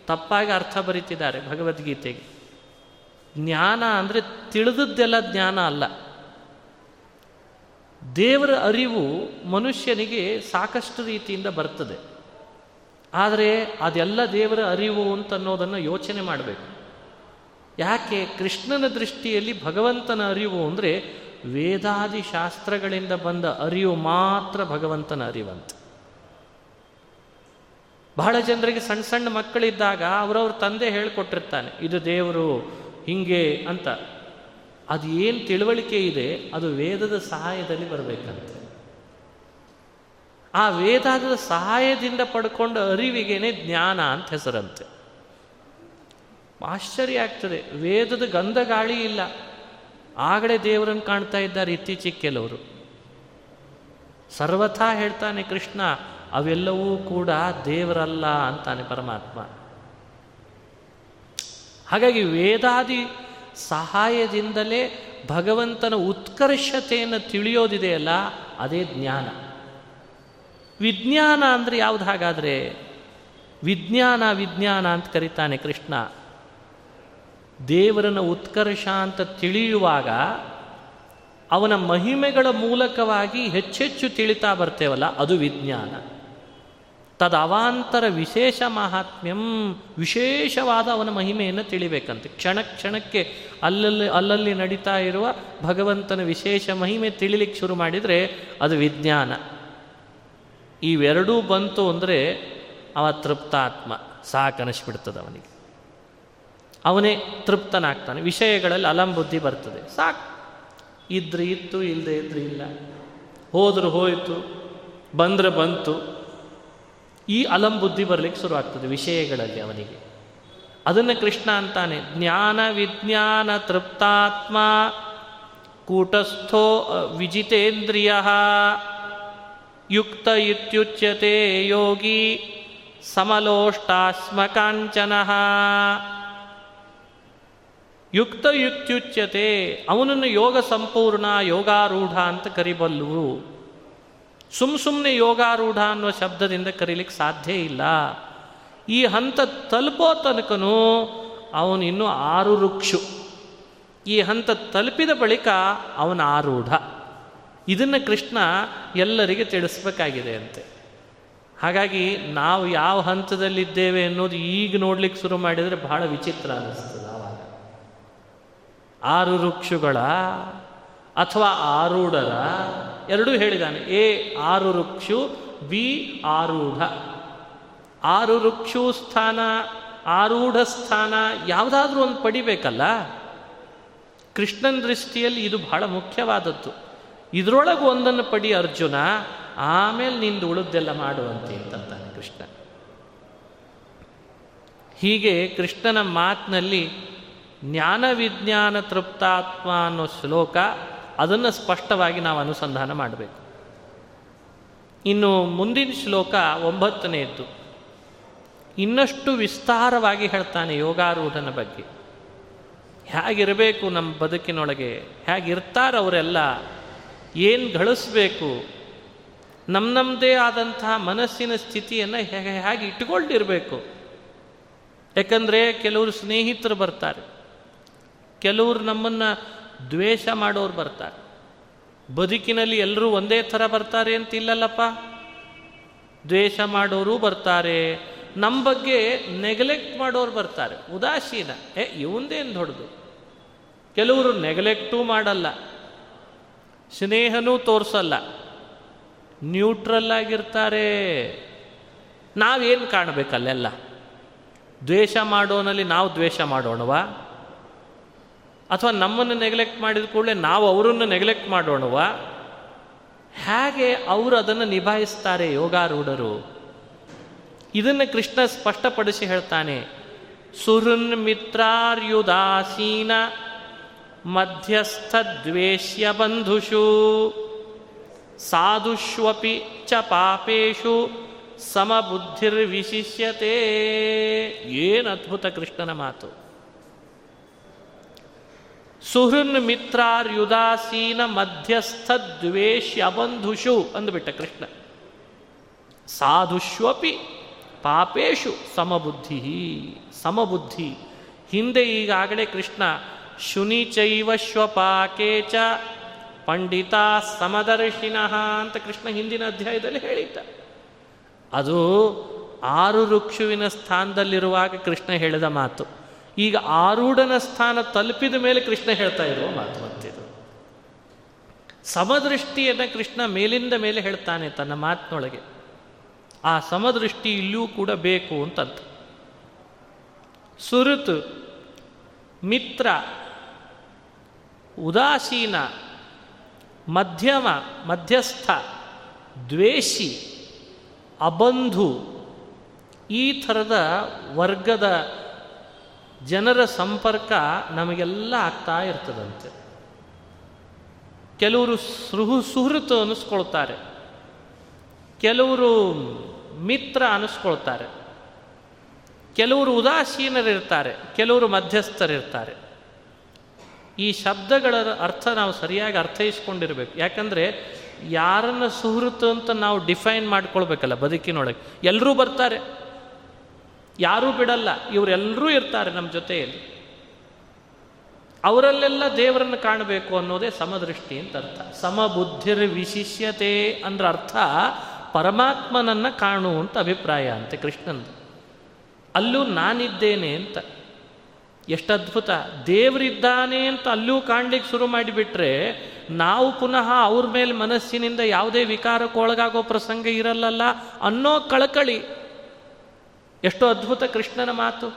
ತಪ್ಪಾಗಿ ಅರ್ಥ ಬರೀತಿದ್ದಾರೆ ಭಗವದ್ಗೀತೆಗೆ. ಜ್ಞಾನ ಅಂದರೆ ತಿಳಿದದ್ದೆಲ್ಲ ಜ್ಞಾನ ಅಲ್ಲ. ದೇವರ ಅರಿವು ಮನುಷ್ಯನಿಗೆ ಸಾಕಷ್ಟು ರೀತಿಯಿಂದ ಬರ್ತದೆ. ಆದರೆ ಅದೆಲ್ಲ ದೇವರ ಅರಿವು ಅಂತ ಅನ್ನೋದನ್ನು ಯೋಚನೆ ಮಾಡಬೇಕು. ಯಾಕೆ? ಕೃಷ್ಣನ ದೃಷ್ಟಿಯಲ್ಲಿ ಭಗವಂತನ ಅರಿವು ಅಂದರೆ ವೇದಾದಿ ಶಾಸ್ತ್ರಗಳಿಂದ ಬಂದ ಅರಿವು ಮಾತ್ರ ಭಗವಂತನ ಅರಿವಂತ. ಬಹಳ ಜನರಿಗೆ ಸಣ್ಣ ಸಣ್ಣ ಮಕ್ಕಳಿದ್ದಾಗ ಅವರವ್ರ ತಂದೆ ಹೇಳಿಕೊಟ್ಟಿರ್ತಾನೆ, ಇದು ದೇವರು ಹಿಂಗೆ ಅಂತ. ಅದು ಏನು ತಿಳುವಳಿಕೆ ಇದೆ, ಅದು ವೇದದ ಸಹಾಯದಲ್ಲಿ ಬರಬೇಕಂತೆ. ಆ ವೇದಾಂತದ ಸಹಾಯದಿಂದ ಪಡ್ಕೊಂಡ ಅರಿವಿಗೇನೆ ಜ್ಞಾನ ಅಂತ ಹೆಸರಂತೆ. ಆಶ್ಚರ್ಯ ಆಗ್ತದೆ. ವೇದದ ಗಂಧ ಗಾಳಿ ಇಲ್ಲ. ಆಗಲೇ ದೇವರನ್ನು ಕಾಣ್ತಾ ಇದ್ದಾರೆ ಇತ್ತೀಚೆಗೆ ಕೆಲವರು. ಸರ್ವಥಾ ಹೇಳ್ತಾನೆ ಕೃಷ್ಣ, ಅವೆಲ್ಲವೂ ಕೂಡ ದೇವರಲ್ಲ ಅಂತಾನೆ ಪರಮಾತ್ಮ. ಹಾಗಾಗಿ ವೇದಾದಿ ಸಹಾಯದಿಂದಲೇ ಭಗವಂತನ ಉತ್ಕರ್ಷತೆಯನ್ನು ತಿಳಿಯೋದಿದೆಯಲ್ಲ, ಅದೇ ಜ್ಞಾನ. ವಿಜ್ಞಾನ ಅಂದರೆ ಯಾವುದು ಹಾಗಾದರೆ? ವಿಜ್ಞಾನ ವಿಜ್ಞಾನ ಅಂತ ಕರೀತಾನೆ ಕೃಷ್ಣ. ದೇವರನ ಉತ್ಕರ್ಷ ಅಂತ ತಿಳಿಯುವಾಗ ಅವನ ಮಹಿಮೆಗಳ ಮೂಲಕವಾಗಿ ಹೆಚ್ಚೆಚ್ಚು ತಿಳಿತಾ ಬರ್ತೇವಲ್ಲ, ಅದು ವಿಜ್ಞಾನ. ತದವಾಂತರ ವಿಶೇಷ ಮಹಾತ್ಮ್ಯಂ ವಿಶೇಷವಾದ ಅವನ ಮಹಿಮೆಯನ್ನು ತಿಳಿಬೇಕಂತೆ. ಕ್ಷಣ ಕ್ಷಣಕ್ಕೆ ಅಲ್ಲಲ್ಲಿ ಅಲ್ಲಲ್ಲಿ ನಡೀತಾ ಇರುವ ಭಗವಂತನ ವಿಶೇಷ ಮಹಿಮೆ ತಿಳಿಲಿಕ್ಕೆ ಶುರು ಮಾಡಿದರೆ ಅದು ವಿಜ್ಞಾನ. ಇವೆರಡೂ ಬಂತು ಅಂದರೆ ಅವ ತೃಪ್ತಾತ್ಮ ಸಾಕನಿಸ್ಬಿಡ್ತದೆ ಅವನಿಗೆ ಅವನೇ ತೃಪ್ತನಾಗ್ತಾನೆ, ವಿಷಯಗಳಲ್ಲಿ ಅಲಂಬುದ್ಧಿ ಬರ್ತದೆ. ಸಾಕು. ಇದ್ರೆ ಇತ್ತು ಇಲ್ಲದೆ ಇದ್ರೆ ಇಲ್ಲ. ಹೋದ್ರೆ ಹೋಯಿತು, ಬಂದರೆ ಬಂತು. ಈ ಅಲಂಬುದ್ಧಿ ಬರಲಿಕ್ಕೆ ಶುರುವಾಗ್ತದೆ ವಿಷಯಗಳಲ್ಲಿ ಅವನಿಗೆ. ಅದನ್ನು ಕೃಷ್ಣ ಅಂತಾನೆ, ಜ್ಞಾನ ವಿಜ್ಞಾನ ತೃಪ್ತಾತ್ಮ, ಕೂಟಸ್ಥೋ ವಿಜಿತೇಂದ್ರಿಯ. ಯುಕ್ತ ಇತ್ಯುಚ್ಯತೆ ಯೋಗಿ ಸಮಲೋಷ್ಟಾಸ್ಮಕಾಂಚನ. ಯುಕ್ತ ಯುಕ್ತ್ಯುಚ್ಯತೆ ಅವನನ್ನು ಯೋಗ ಸಂಪೂರ್ಣ ಯೋಗಾರೂಢ ಅಂತ ಕರಿಬಲ್ಲುವು ಸುಮ್ ಸುಮ್ಮನೆ ಯೋಗಾರೂಢ ಅನ್ನೋ ಶಬ್ದದಿಂದ ಕರೀಲಿಕ್ಕೆ ಸಾಧ್ಯ ಇಲ್ಲ. ಈ ಹಂತ ತಲುಪೋ ತನಕನೂ ಅವನಿನ್ನು ಆರು ರುಕ್ಷು. ಈ ಹಂತ ತಲುಪಿದ ಬಳಿಕ ಅವನ ಆರೂಢ. ಇದನ್ನು ಕೃಷ್ಣ ಎಲ್ಲರಿಗೆ ತಿಳಿಸ್ಬೇಕಾಗಿದೆ ಅಂತೆ. ಹಾಗಾಗಿ ನಾವು ಯಾವ ಹಂತದಲ್ಲಿದ್ದೇವೆ ಅನ್ನೋದು ಈಗ ನೋಡ್ಲಿಕ್ಕೆ ಶುರು ಮಾಡಿದರೆ ಬಹಳ ವಿಚಿತ್ರ ಅನ್ನಿಸ್ತದೆ ಆವಾಗ. ಆರು ರುಕ್ಷುಗಳ ಅಥವಾ ಆರೂಢರ ಎರಡೂ ಹೇಳಿದ್ದಾನೆ ಎ ಆರು ರುಕ್ಷು ಬಿ ಆರೂಢ. ಆರು ರುಕ್ಷು ಸ್ಥಾನ, ಆರೂಢ ಸ್ಥಾನ ಯಾವುದಾದ್ರೂ ಒಂದು ಪಡಿಬೇಕಲ್ಲ? ಕೃಷ್ಣನ ದೃಷ್ಟಿಯಲ್ಲಿ ಇದು ಬಹಳ ಮುಖ್ಯವಾದದ್ದು. ಇದರೊಳಗೆ ಒಂದನ್ನು ಪಡಿ ಅರ್ಜುನ, ಆಮೇಲೆ ನಿಂದು ಉಳಿದೆಲ್ಲ ಮಾಡುವಂತೆ ಅಂತಾನೆ ಕೃಷ್ಣ. ಹೀಗೆ ಕೃಷ್ಣನ ಮಾತಿನಲ್ಲಿ ಜ್ಞಾನ ವಿಜ್ಞಾನ ತೃಪ್ತಾತ್ಮ ಅನ್ನೋ ಶ್ಲೋಕ ಅದನ್ನು ಸ್ಪಷ್ಟವಾಗಿ ನಾವು ಅನುಸಂಧಾನ ಮಾಡಬೇಕು. ಇನ್ನು ಮುಂದಿನ ಶ್ಲೋಕ ಒಂಬತ್ತನೆಯದ್ದು ಇನ್ನಷ್ಟು ವಿಸ್ತಾರವಾಗಿ ಹೇಳ್ತಾನೆ ಯೋಗಾರೂಢನ ಬಗ್ಗೆ. ಹೇಗಿರಬೇಕು ನಮ್ಮ ಬದುಕಿನೊಳಗೆ, ಹೇಗಿರ್ತಾರೆ ಅವರೆಲ್ಲ ಏನು ಗಳಿಸ್ಬೇಕು? ನಮ್ಮ ನಮ್ಮದೇ ಆದಂತಹ ಮನಸ್ಸಿನ ಸ್ಥಿತಿಯನ್ನು ಹೇಗೆ ಹೇಗೆ ಇಟ್ಕೊಂಡಿರಬೇಕು ಯಾಕಂದರೆ ಕೆಲವರು ಸ್ನೇಹಿತರು ಬರ್ತಾರೆ. ಕೆಲವರು ನಮ್ಮನ್ನು ದ್ವೇಷ ಮಾಡೋರು ಬರ್ತಾರೆ. ಬದುಕಿನಲ್ಲಿ ಎಲ್ಲರೂ ಒಂದೇ ಥರ ಬರ್ತಾರೆ ಅಂತ ಇಲ್ಲಲ್ಲಪ್ಪ. ದ್ವೇಷ ಮಾಡೋರು ಬರ್ತಾರೆ. ನಮ್ಮ ಬಗ್ಗೆ ನೆಗ್ಲೆಕ್ಟ್ ಮಾಡೋರು ಬರ್ತಾರೆ. ಉದಾಸೀನ. ಏ, ಇವಂದೇನು ದೊಡ್ಡದು? ಕೆಲವರು ನೆಗ್ಲೆಕ್ಟೂ ಮಾಡಲ್ಲ. ಸ್ನೇಹನೂ ತೋರಿಸಲ್ಲ. ನ್ಯೂಟ್ರಲ್ ಆಗಿರ್ತಾರೆ. ನಾವೇನು ಕಾಣಬೇಕಲ್ಲೆಲ್ಲ ದ್ವೇಷ ಮಾಡೋನಲ್ಲಿ ನಾವು ದ್ವೇಷ ಮಾಡೋಣವಾ? ಅಥವಾ ನಮ್ಮನ್ನು ನೆಗ್ಲೆಕ್ಟ್ ಮಾಡಿದ ಕೂಡಲೇ ನಾವು ಅವರನ್ನು ನೆಗ್ಲೆಕ್ಟ್ ಮಾಡೋಣವ? ಹೇಗೆ ಅವರು ಅದನ್ನು ನಿಭಾಯಿಸ್ತಾರೆ ಯೋಗಾರೂಢರು? ಇದನ್ನು ಕೃಷ್ಣ ಸ್ಪಷ್ಟಪಡಿಸಿ ಹೇಳ್ತಾನೆ. ಸುಹೃನ್ ಮಿತ್ರಾರ್ಯುದಾಸೀನ ಮಧ್ಯಸ್ಥ ದ್ವೇಷ್ಯ ಬಂಧುಷು ಸಾಧುಷ್ವಪಿ ಚ ಪಾಪೇಶು ಸಮಬುದ್ಧಿರ್ವಿಶಿಷ್ಯತೆ. ಏನು ಅದ್ಭುತ ಕೃಷ್ಣನ ಮಾತು. ಸುಹೃನ್ ಮಿತ್ರಾರ್ಯುದಾಸೀನ ಮಧ್ಯಸ್ಥ ದ್ವೇಷ್ಯ ಬಂಧುಷು ಅಂದುಬಿಟ್ಟ ಕೃಷ್ಣ. ಸಾಧುಷ್ವಪಿ ಪಾಪೇಶು ಸಮಬುದ್ಧಿ ಸಮಬುದ್ಧಿ. ಹಿಂದೆ ಈಗಾಗಲೇ ಕೃಷ್ಣ ಶುನಿಚೈವ ಶ್ವಪಾಕೆ ಚ ಪಂಡಿತ ಸಮದರ್ಶಿನಃ ಅಂತ ಕೃಷ್ಣ ಹಿಂದಿನ ಅಧ್ಯಾಯದಲ್ಲಿ ಹೇಳಿದ್ದ. ಅದು ಆರು ಋಕ್ಷುವಿನ ಸ್ಥಾನದಲ್ಲಿರುವಾಗ ಕೃಷ್ಣ ಹೇಳಿದ ಮಾತು. ಈಗ ಆರೂಢನ ಸ್ಥಾನ ತಲುಪಿದ ಮೇಲೆ ಕೃಷ್ಣ ಹೇಳ್ತಾ ಇರುವ ಮಾತು ಮತ್ತಿದು. ಸಮದೃಷ್ಟಿಯನ್ನು ಕೃಷ್ಣ ಮೇಲಿಂದ ಮೇಲೆ ಹೇಳ್ತಾನೆ ತನ್ನ ಮಾತಿನೊಳಗೆ. ಆ ಸಮದೃಷ್ಟಿ ಇಲ್ಲಿಯೂ ಕೂಡ ಬೇಕು ಅಂತಂತ. ಸುರುತು, ಮಿತ್ರ ಉದಾಸೀನ, ಮಧ್ಯಮ, ಮಧ್ಯಸ್ಥ, ದ್ವೇಷಿ, ಅಬಂಧು ಈ ಥರದ ವರ್ಗದ ಜನರ ಸಂಪರ್ಕ ನಮಗೆಲ್ಲ ಆಗ್ತಾ ಇರ್ತದಂತೆ. ಕೆಲವರು ಸುಹು ಸುಹೃತು ಅನಿಸ್ಕೊಳ್ತಾರೆ. ಕೆಲವರು ಮಿತ್ರ ಅನಿಸ್ಕೊಳ್ತಾರೆ. ಕೆಲವರು ಉದಾಸೀನರಿರ್ತಾರೆ. ಕೆಲವರು ಮಧ್ಯಸ್ಥರಿರ್ತಾರೆ. ಈ ಶಬ್ದಗಳ ಅರ್ಥ ನಾವು ಸರಿಯಾಗಿ ಅರ್ಥೈಸ್ಕೊಂಡಿರ್ಬೇಕು. ಯಾಕಂದರೆ ಯಾರನ್ನ ಸುಹೃತು ಅಂತ ನಾವು ಡಿಫೈನ್ ಮಾಡ್ಕೊಳ್ಬೇಕಲ್ಲ ಬದುಕಿನೊಳಗೆ. ಎಲ್ಲರೂ ಬರ್ತಾರೆ. ಯಾರೂ ಬಿಡಲ್ಲ. ಇವರೆಲ್ಲರೂ ಇರ್ತಾರೆ ನಮ್ಮ ಜೊತೆಯಲ್ಲಿ. ಅವರಲ್ಲೆಲ್ಲ ದೇವರನ್ನು ಕಾಣಬೇಕು ಅನ್ನೋದೇ ಸಮದೃಷ್ಟಿ ಅಂತ ಅರ್ಥ. ಸಮಬುದ್ಧಿರ್ ವಿಶಿಷ್ಯತೆ ಅಂದ್ರೆ ಅರ್ಥ ಪರಮಾತ್ಮನನ್ನು ಕಾಣು ಅಂತ ಅಭಿಪ್ರಾಯ ಅಂತೆ ಕೃಷ್ಣಂದು. ಅಲ್ಲೂ ನಾನಿದ್ದೇನೆ ಅಂತ. ಎಷ್ಟು ಅದ್ಭುತ ದೇವರಿದ್ದಾನೆ ಅಂತ ಅಲ್ಲೂ ಕಾಣ್ಲಿಕ್ಕೆ ಶುರು ಮಾಡಿಬಿಟ್ರೆ ನಾವು ಪುನಃ ಅವ್ರ ಮೇಲೆ ಮನಸ್ಸಿನಿಂದ ಯಾವುದೇ ವಿಕಾರಕ್ಕೊಳಗಾಗೋ ಪ್ರಸಂಗ ಇರಲ್ಲಲ್ಲ ಅನ್ನೋ ಕಳಕಳಿ. ಎಷ್ಟು ಅದ್ಭುತ ಕೃಷ್ಣನ ಮಾತು.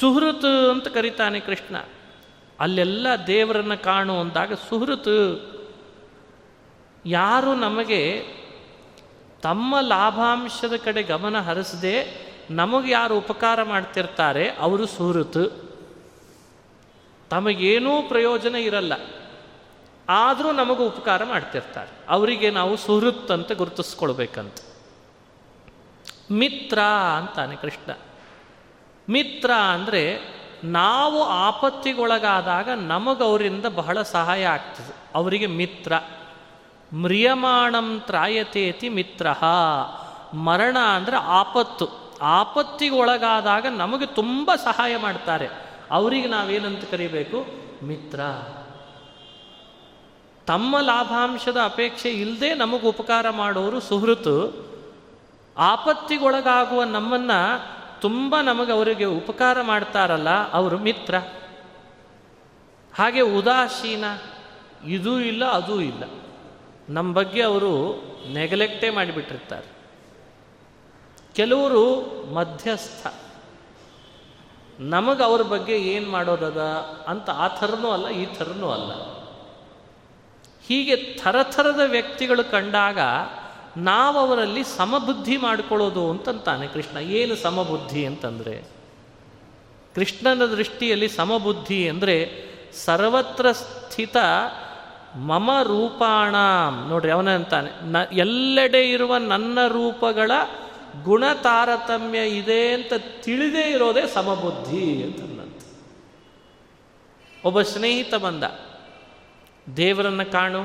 ಸುಹೃತ್ ಅಂತ ಕರೀತಾನೆ ಕೃಷ್ಣ. ಅಲ್ಲೆಲ್ಲ ದೇವರನ್ನು ಕಾಣು ಅಂದಾಗ ಸುಹೃತ್ ಯಾರು ನಮಗೆ ತಮ್ಮ ಲಾಭಾಂಶದ ಕಡೆ ಗಮನ ಹರಿಸದೆ ನಮಗೆ ಯಾರು ಉಪಕಾರ ಮಾಡ್ತಿರ್ತಾರೆ, ಅವರು ಸುಹೃತ್ ತಮಗೇನೂ ಪ್ರಯೋಜನ ಇರಲ್ಲ. ಆದರೂ ನಮಗೂ ಉಪಕಾರ ಮಾಡ್ತಿರ್ತಾರೆ. ಅವರಿಗೆ ನಾವು ಸುಹೃತ್ ಅಂತ ಗುರುತಿಸ್ಕೊಳ್ಬೇಕಂತ. ಮಿತ್ರ ಅಂತಾನೆ ಕೃಷ್ಣ. ಮಿತ್ರ ಅಂದರೆ ನಾವು ಆಪತ್ತಿಗೊಳಗಾದಾಗ ನಮಗವರಿಂದ ಬಹಳ ಸಹಾಯ ಆಗ್ತದೆ. ಅವರಿಗೆ ಮಿತ್ರ. ಮ್ರಿಯಮಾಣಂ ತ್ರಾಯತೇತಿ ಮಿತ್ರ. ಮರಣ ಅಂದರೆ ಆಪತ್ತು. ಆಪತ್ತಿಗೊಳಗಾದಾಗ ನಮಗೆ ತುಂಬ ಸಹಾಯ ಮಾಡ್ತಾರೆ. ಅವರಿಗೆ ನಾವೇನಂತ ಕರಿಬೇಕು? ಮಿತ್ರ. ತಮ್ಮ ಲಾಭಾಂಶದ ಅಪೇಕ್ಷೆ ಇಲ್ಲದೆ ನಮಗೆ ಉಪಕಾರ ಮಾಡೋರು ಸುಹೃತು. ಆಪತ್ತಿಗೊಳಗಾಗುವ ನಮ್ಮನ್ನು ತುಂಬ ನಮಗೆ ಅವರಿಗೆ ಉಪಕಾರ ಮಾಡ್ತಾರಲ್ಲ, ಅವರು ಮಿತ್ರ. ಹಾಗೆ ಉದಾಸೀನ. ಇದೂ ಇಲ್ಲ, ಅದೂ ಇಲ್ಲ. ನಮ್ಮ ಬಗ್ಗೆ ಅವರು ನೆಗ್ಲೆಕ್ಟೇ ಮಾಡಿಬಿಟ್ಟಿರ್ತಾರೆ. ಕೆಲವರು ಮಧ್ಯಸ್ಥ. ನಮಗೆ ಅವ್ರ ಬಗ್ಗೆ ಏನು ಮಾಡೋದದ ಅಂತ ಆ ಥರನೂ ಅಲ್ಲ, ಈ ಥರನೂ ಅಲ್ಲ. ಹೀಗೆ ಥರಥರದ ವ್ಯಕ್ತಿಗಳು ಕಂಡಾಗ ನಾವು ಅವರಲ್ಲಿ ಸಮಬುದ್ಧಿ ಮಾಡಿಕೊಳ್ಳೋದು ಅಂತಂತಾನೆ ಕೃಷ್ಣ. ಏನು ಸಮಬುದ್ಧಿ ಅಂತಂದರೆ? ಕೃಷ್ಣನ ದೃಷ್ಟಿಯಲ್ಲಿ ಸಮಬುದ್ಧಿ ಅಂದರೆ ಸರ್ವತ್ರ ಸ್ಥಿತ ಮಮ ರೂಪಾಣ. ನೋಡ್ರಿ ಅವನಂತಾನೆ. ನ ಎಲ್ಲೆಡೆ ಇರುವ ನನ್ನ ರೂಪಗಳ ಗುಣ ತಾರತಮ್ಯ ಇದೆ ಅಂತ ತಿಳಿದೇ ಇರೋದೇ ಸಮಬುದ್ಧಿ ಅಂತಂದಂತ ಒಬ್ಬ ಸ್ನೇಹಿತ ಬಂದ. ದೇವರನ್ನು ಕಾಣು.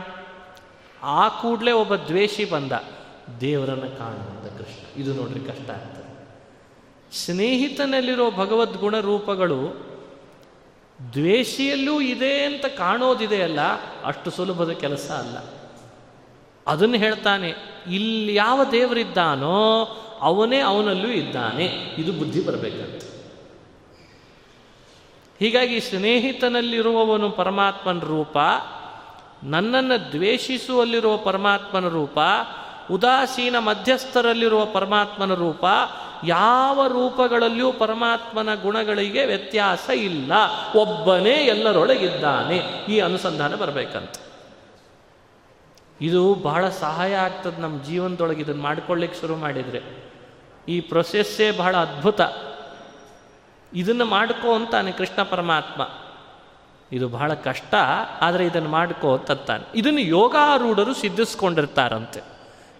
ಆ ಕೂಡಲೇ ಒಬ್ಬ ದ್ವೇಷಿ ಬಂದ. ದೇವರನ್ನು ಕಾಣು ಅಂತ ಕೃಷ್ಣ. ಇದು ನೋಡ್ರಿ ಕಷ್ಟ ಆಗ್ತದೆ. ಸ್ನೇಹಿತನಲ್ಲಿರೋ ಭಗವದ್ಗುಣ ರೂಪಗಳು ದ್ವೇಷಿಯಲ್ಲೂ ಇದೆ ಅಂತ ಕಾಣೋದಿದೆಯಲ್ಲ ಅಷ್ಟು ಸುಲಭದ ಕೆಲಸ ಅಲ್ಲ. ಅದನ್ನು ಹೇಳ್ತಾನೆ, ಇಲ್ಲಿ ಯಾವ ದೇವರಿದ್ದಾನೋ ಅವನೇ ಅವನಲ್ಲೂ ಇದ್ದಾನೆ. ಇದು ಬುದ್ಧಿ ಬರಬೇಕಂತ. ಹೀಗಾಗಿ ಸ್ನೇಹಿತನಲ್ಲಿರುವವನು ಪರಮಾತ್ಮನ ರೂಪ, ನನ್ನನ್ನು ದ್ವೇಷಿಸುವಲ್ಲಿರುವ ಪರಮಾತ್ಮನ ರೂಪ, ಉದಾಸೀನ ಮಧ್ಯಸ್ಥರಲ್ಲಿರುವ ಪರಮಾತ್ಮನ ರೂಪ, ಯಾವ ರೂಪಗಳಲ್ಲಿಯೂ ಪರಮಾತ್ಮನ ಗುಣಗಳಿಗೆ ವ್ಯತ್ಯಾಸ ಇಲ್ಲ. ಒಬ್ಬನೇ ಎಲ್ಲರೊಳಗಿದ್ದಾನೆ. ಈ ಅನುಸಂಧಾನ ಬರಬೇಕಂತ. ಇದು ಬಹಳ ಸಹಾಯ ಆಗ್ತದೆ ನಮ್ಮ ಜೀವನದೊಳಗೆ ಇದನ್ನು ಮಾಡ್ಕೊಳ್ಳಿಕ್ಕೆ ಶುರು ಮಾಡಿದರೆ. ಈ ಪ್ರೊಸೆಸ್ಸೇ ಬಹಳ ಅದ್ಭುತ. ಇದನ್ನು ಮಾಡ್ಕೋ ಅಂತಾನೆ ಕೃಷ್ಣ ಪರಮಾತ್ಮ. ಇದು ಬಹಳ ಕಷ್ಟ, ಆದರೆ ಇದನ್ನು ಮಾಡ್ಕೋ ಅಂತಾನೆ. ಇದನ್ನು ಯೋಗಾರೂಢರು ಸಿದ್ಧಿಸ್ಕೊಂಡಿರ್ತಾರಂತೆ.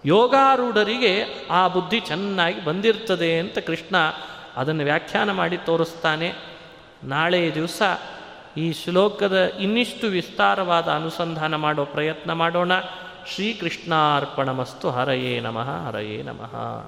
ಯೋಗಾರೂಢರಿಗೆ ಆ ಬುದ್ಧಿ ಚೆನ್ನಾಗಿ ಬಂದಿರ್ತದೆ ಅಂತ ಕೃಷ್ಣ ಅದನ್ನು ವ್ಯಾಖ್ಯಾನ ಮಾಡಿ ತೋರಿಸ್ತಾನೆ. ನಾಳೆ ದಿವಸ ಈ ಶ್ಲೋಕದ ಇನ್ನಿಷ್ಟು ವಿಸ್ತಾರವಾದ ಅನುಸಂಧಾನ ಮಾಡೋ ಪ್ರಯತ್ನ ಮಾಡೋಣ. ಶ್ರೀಕೃಷ್ಣಾರ್ಪಣಮಸ್ತು ಹರಯೇ ನಮಃ ಹರಯೇ ನಮಃ.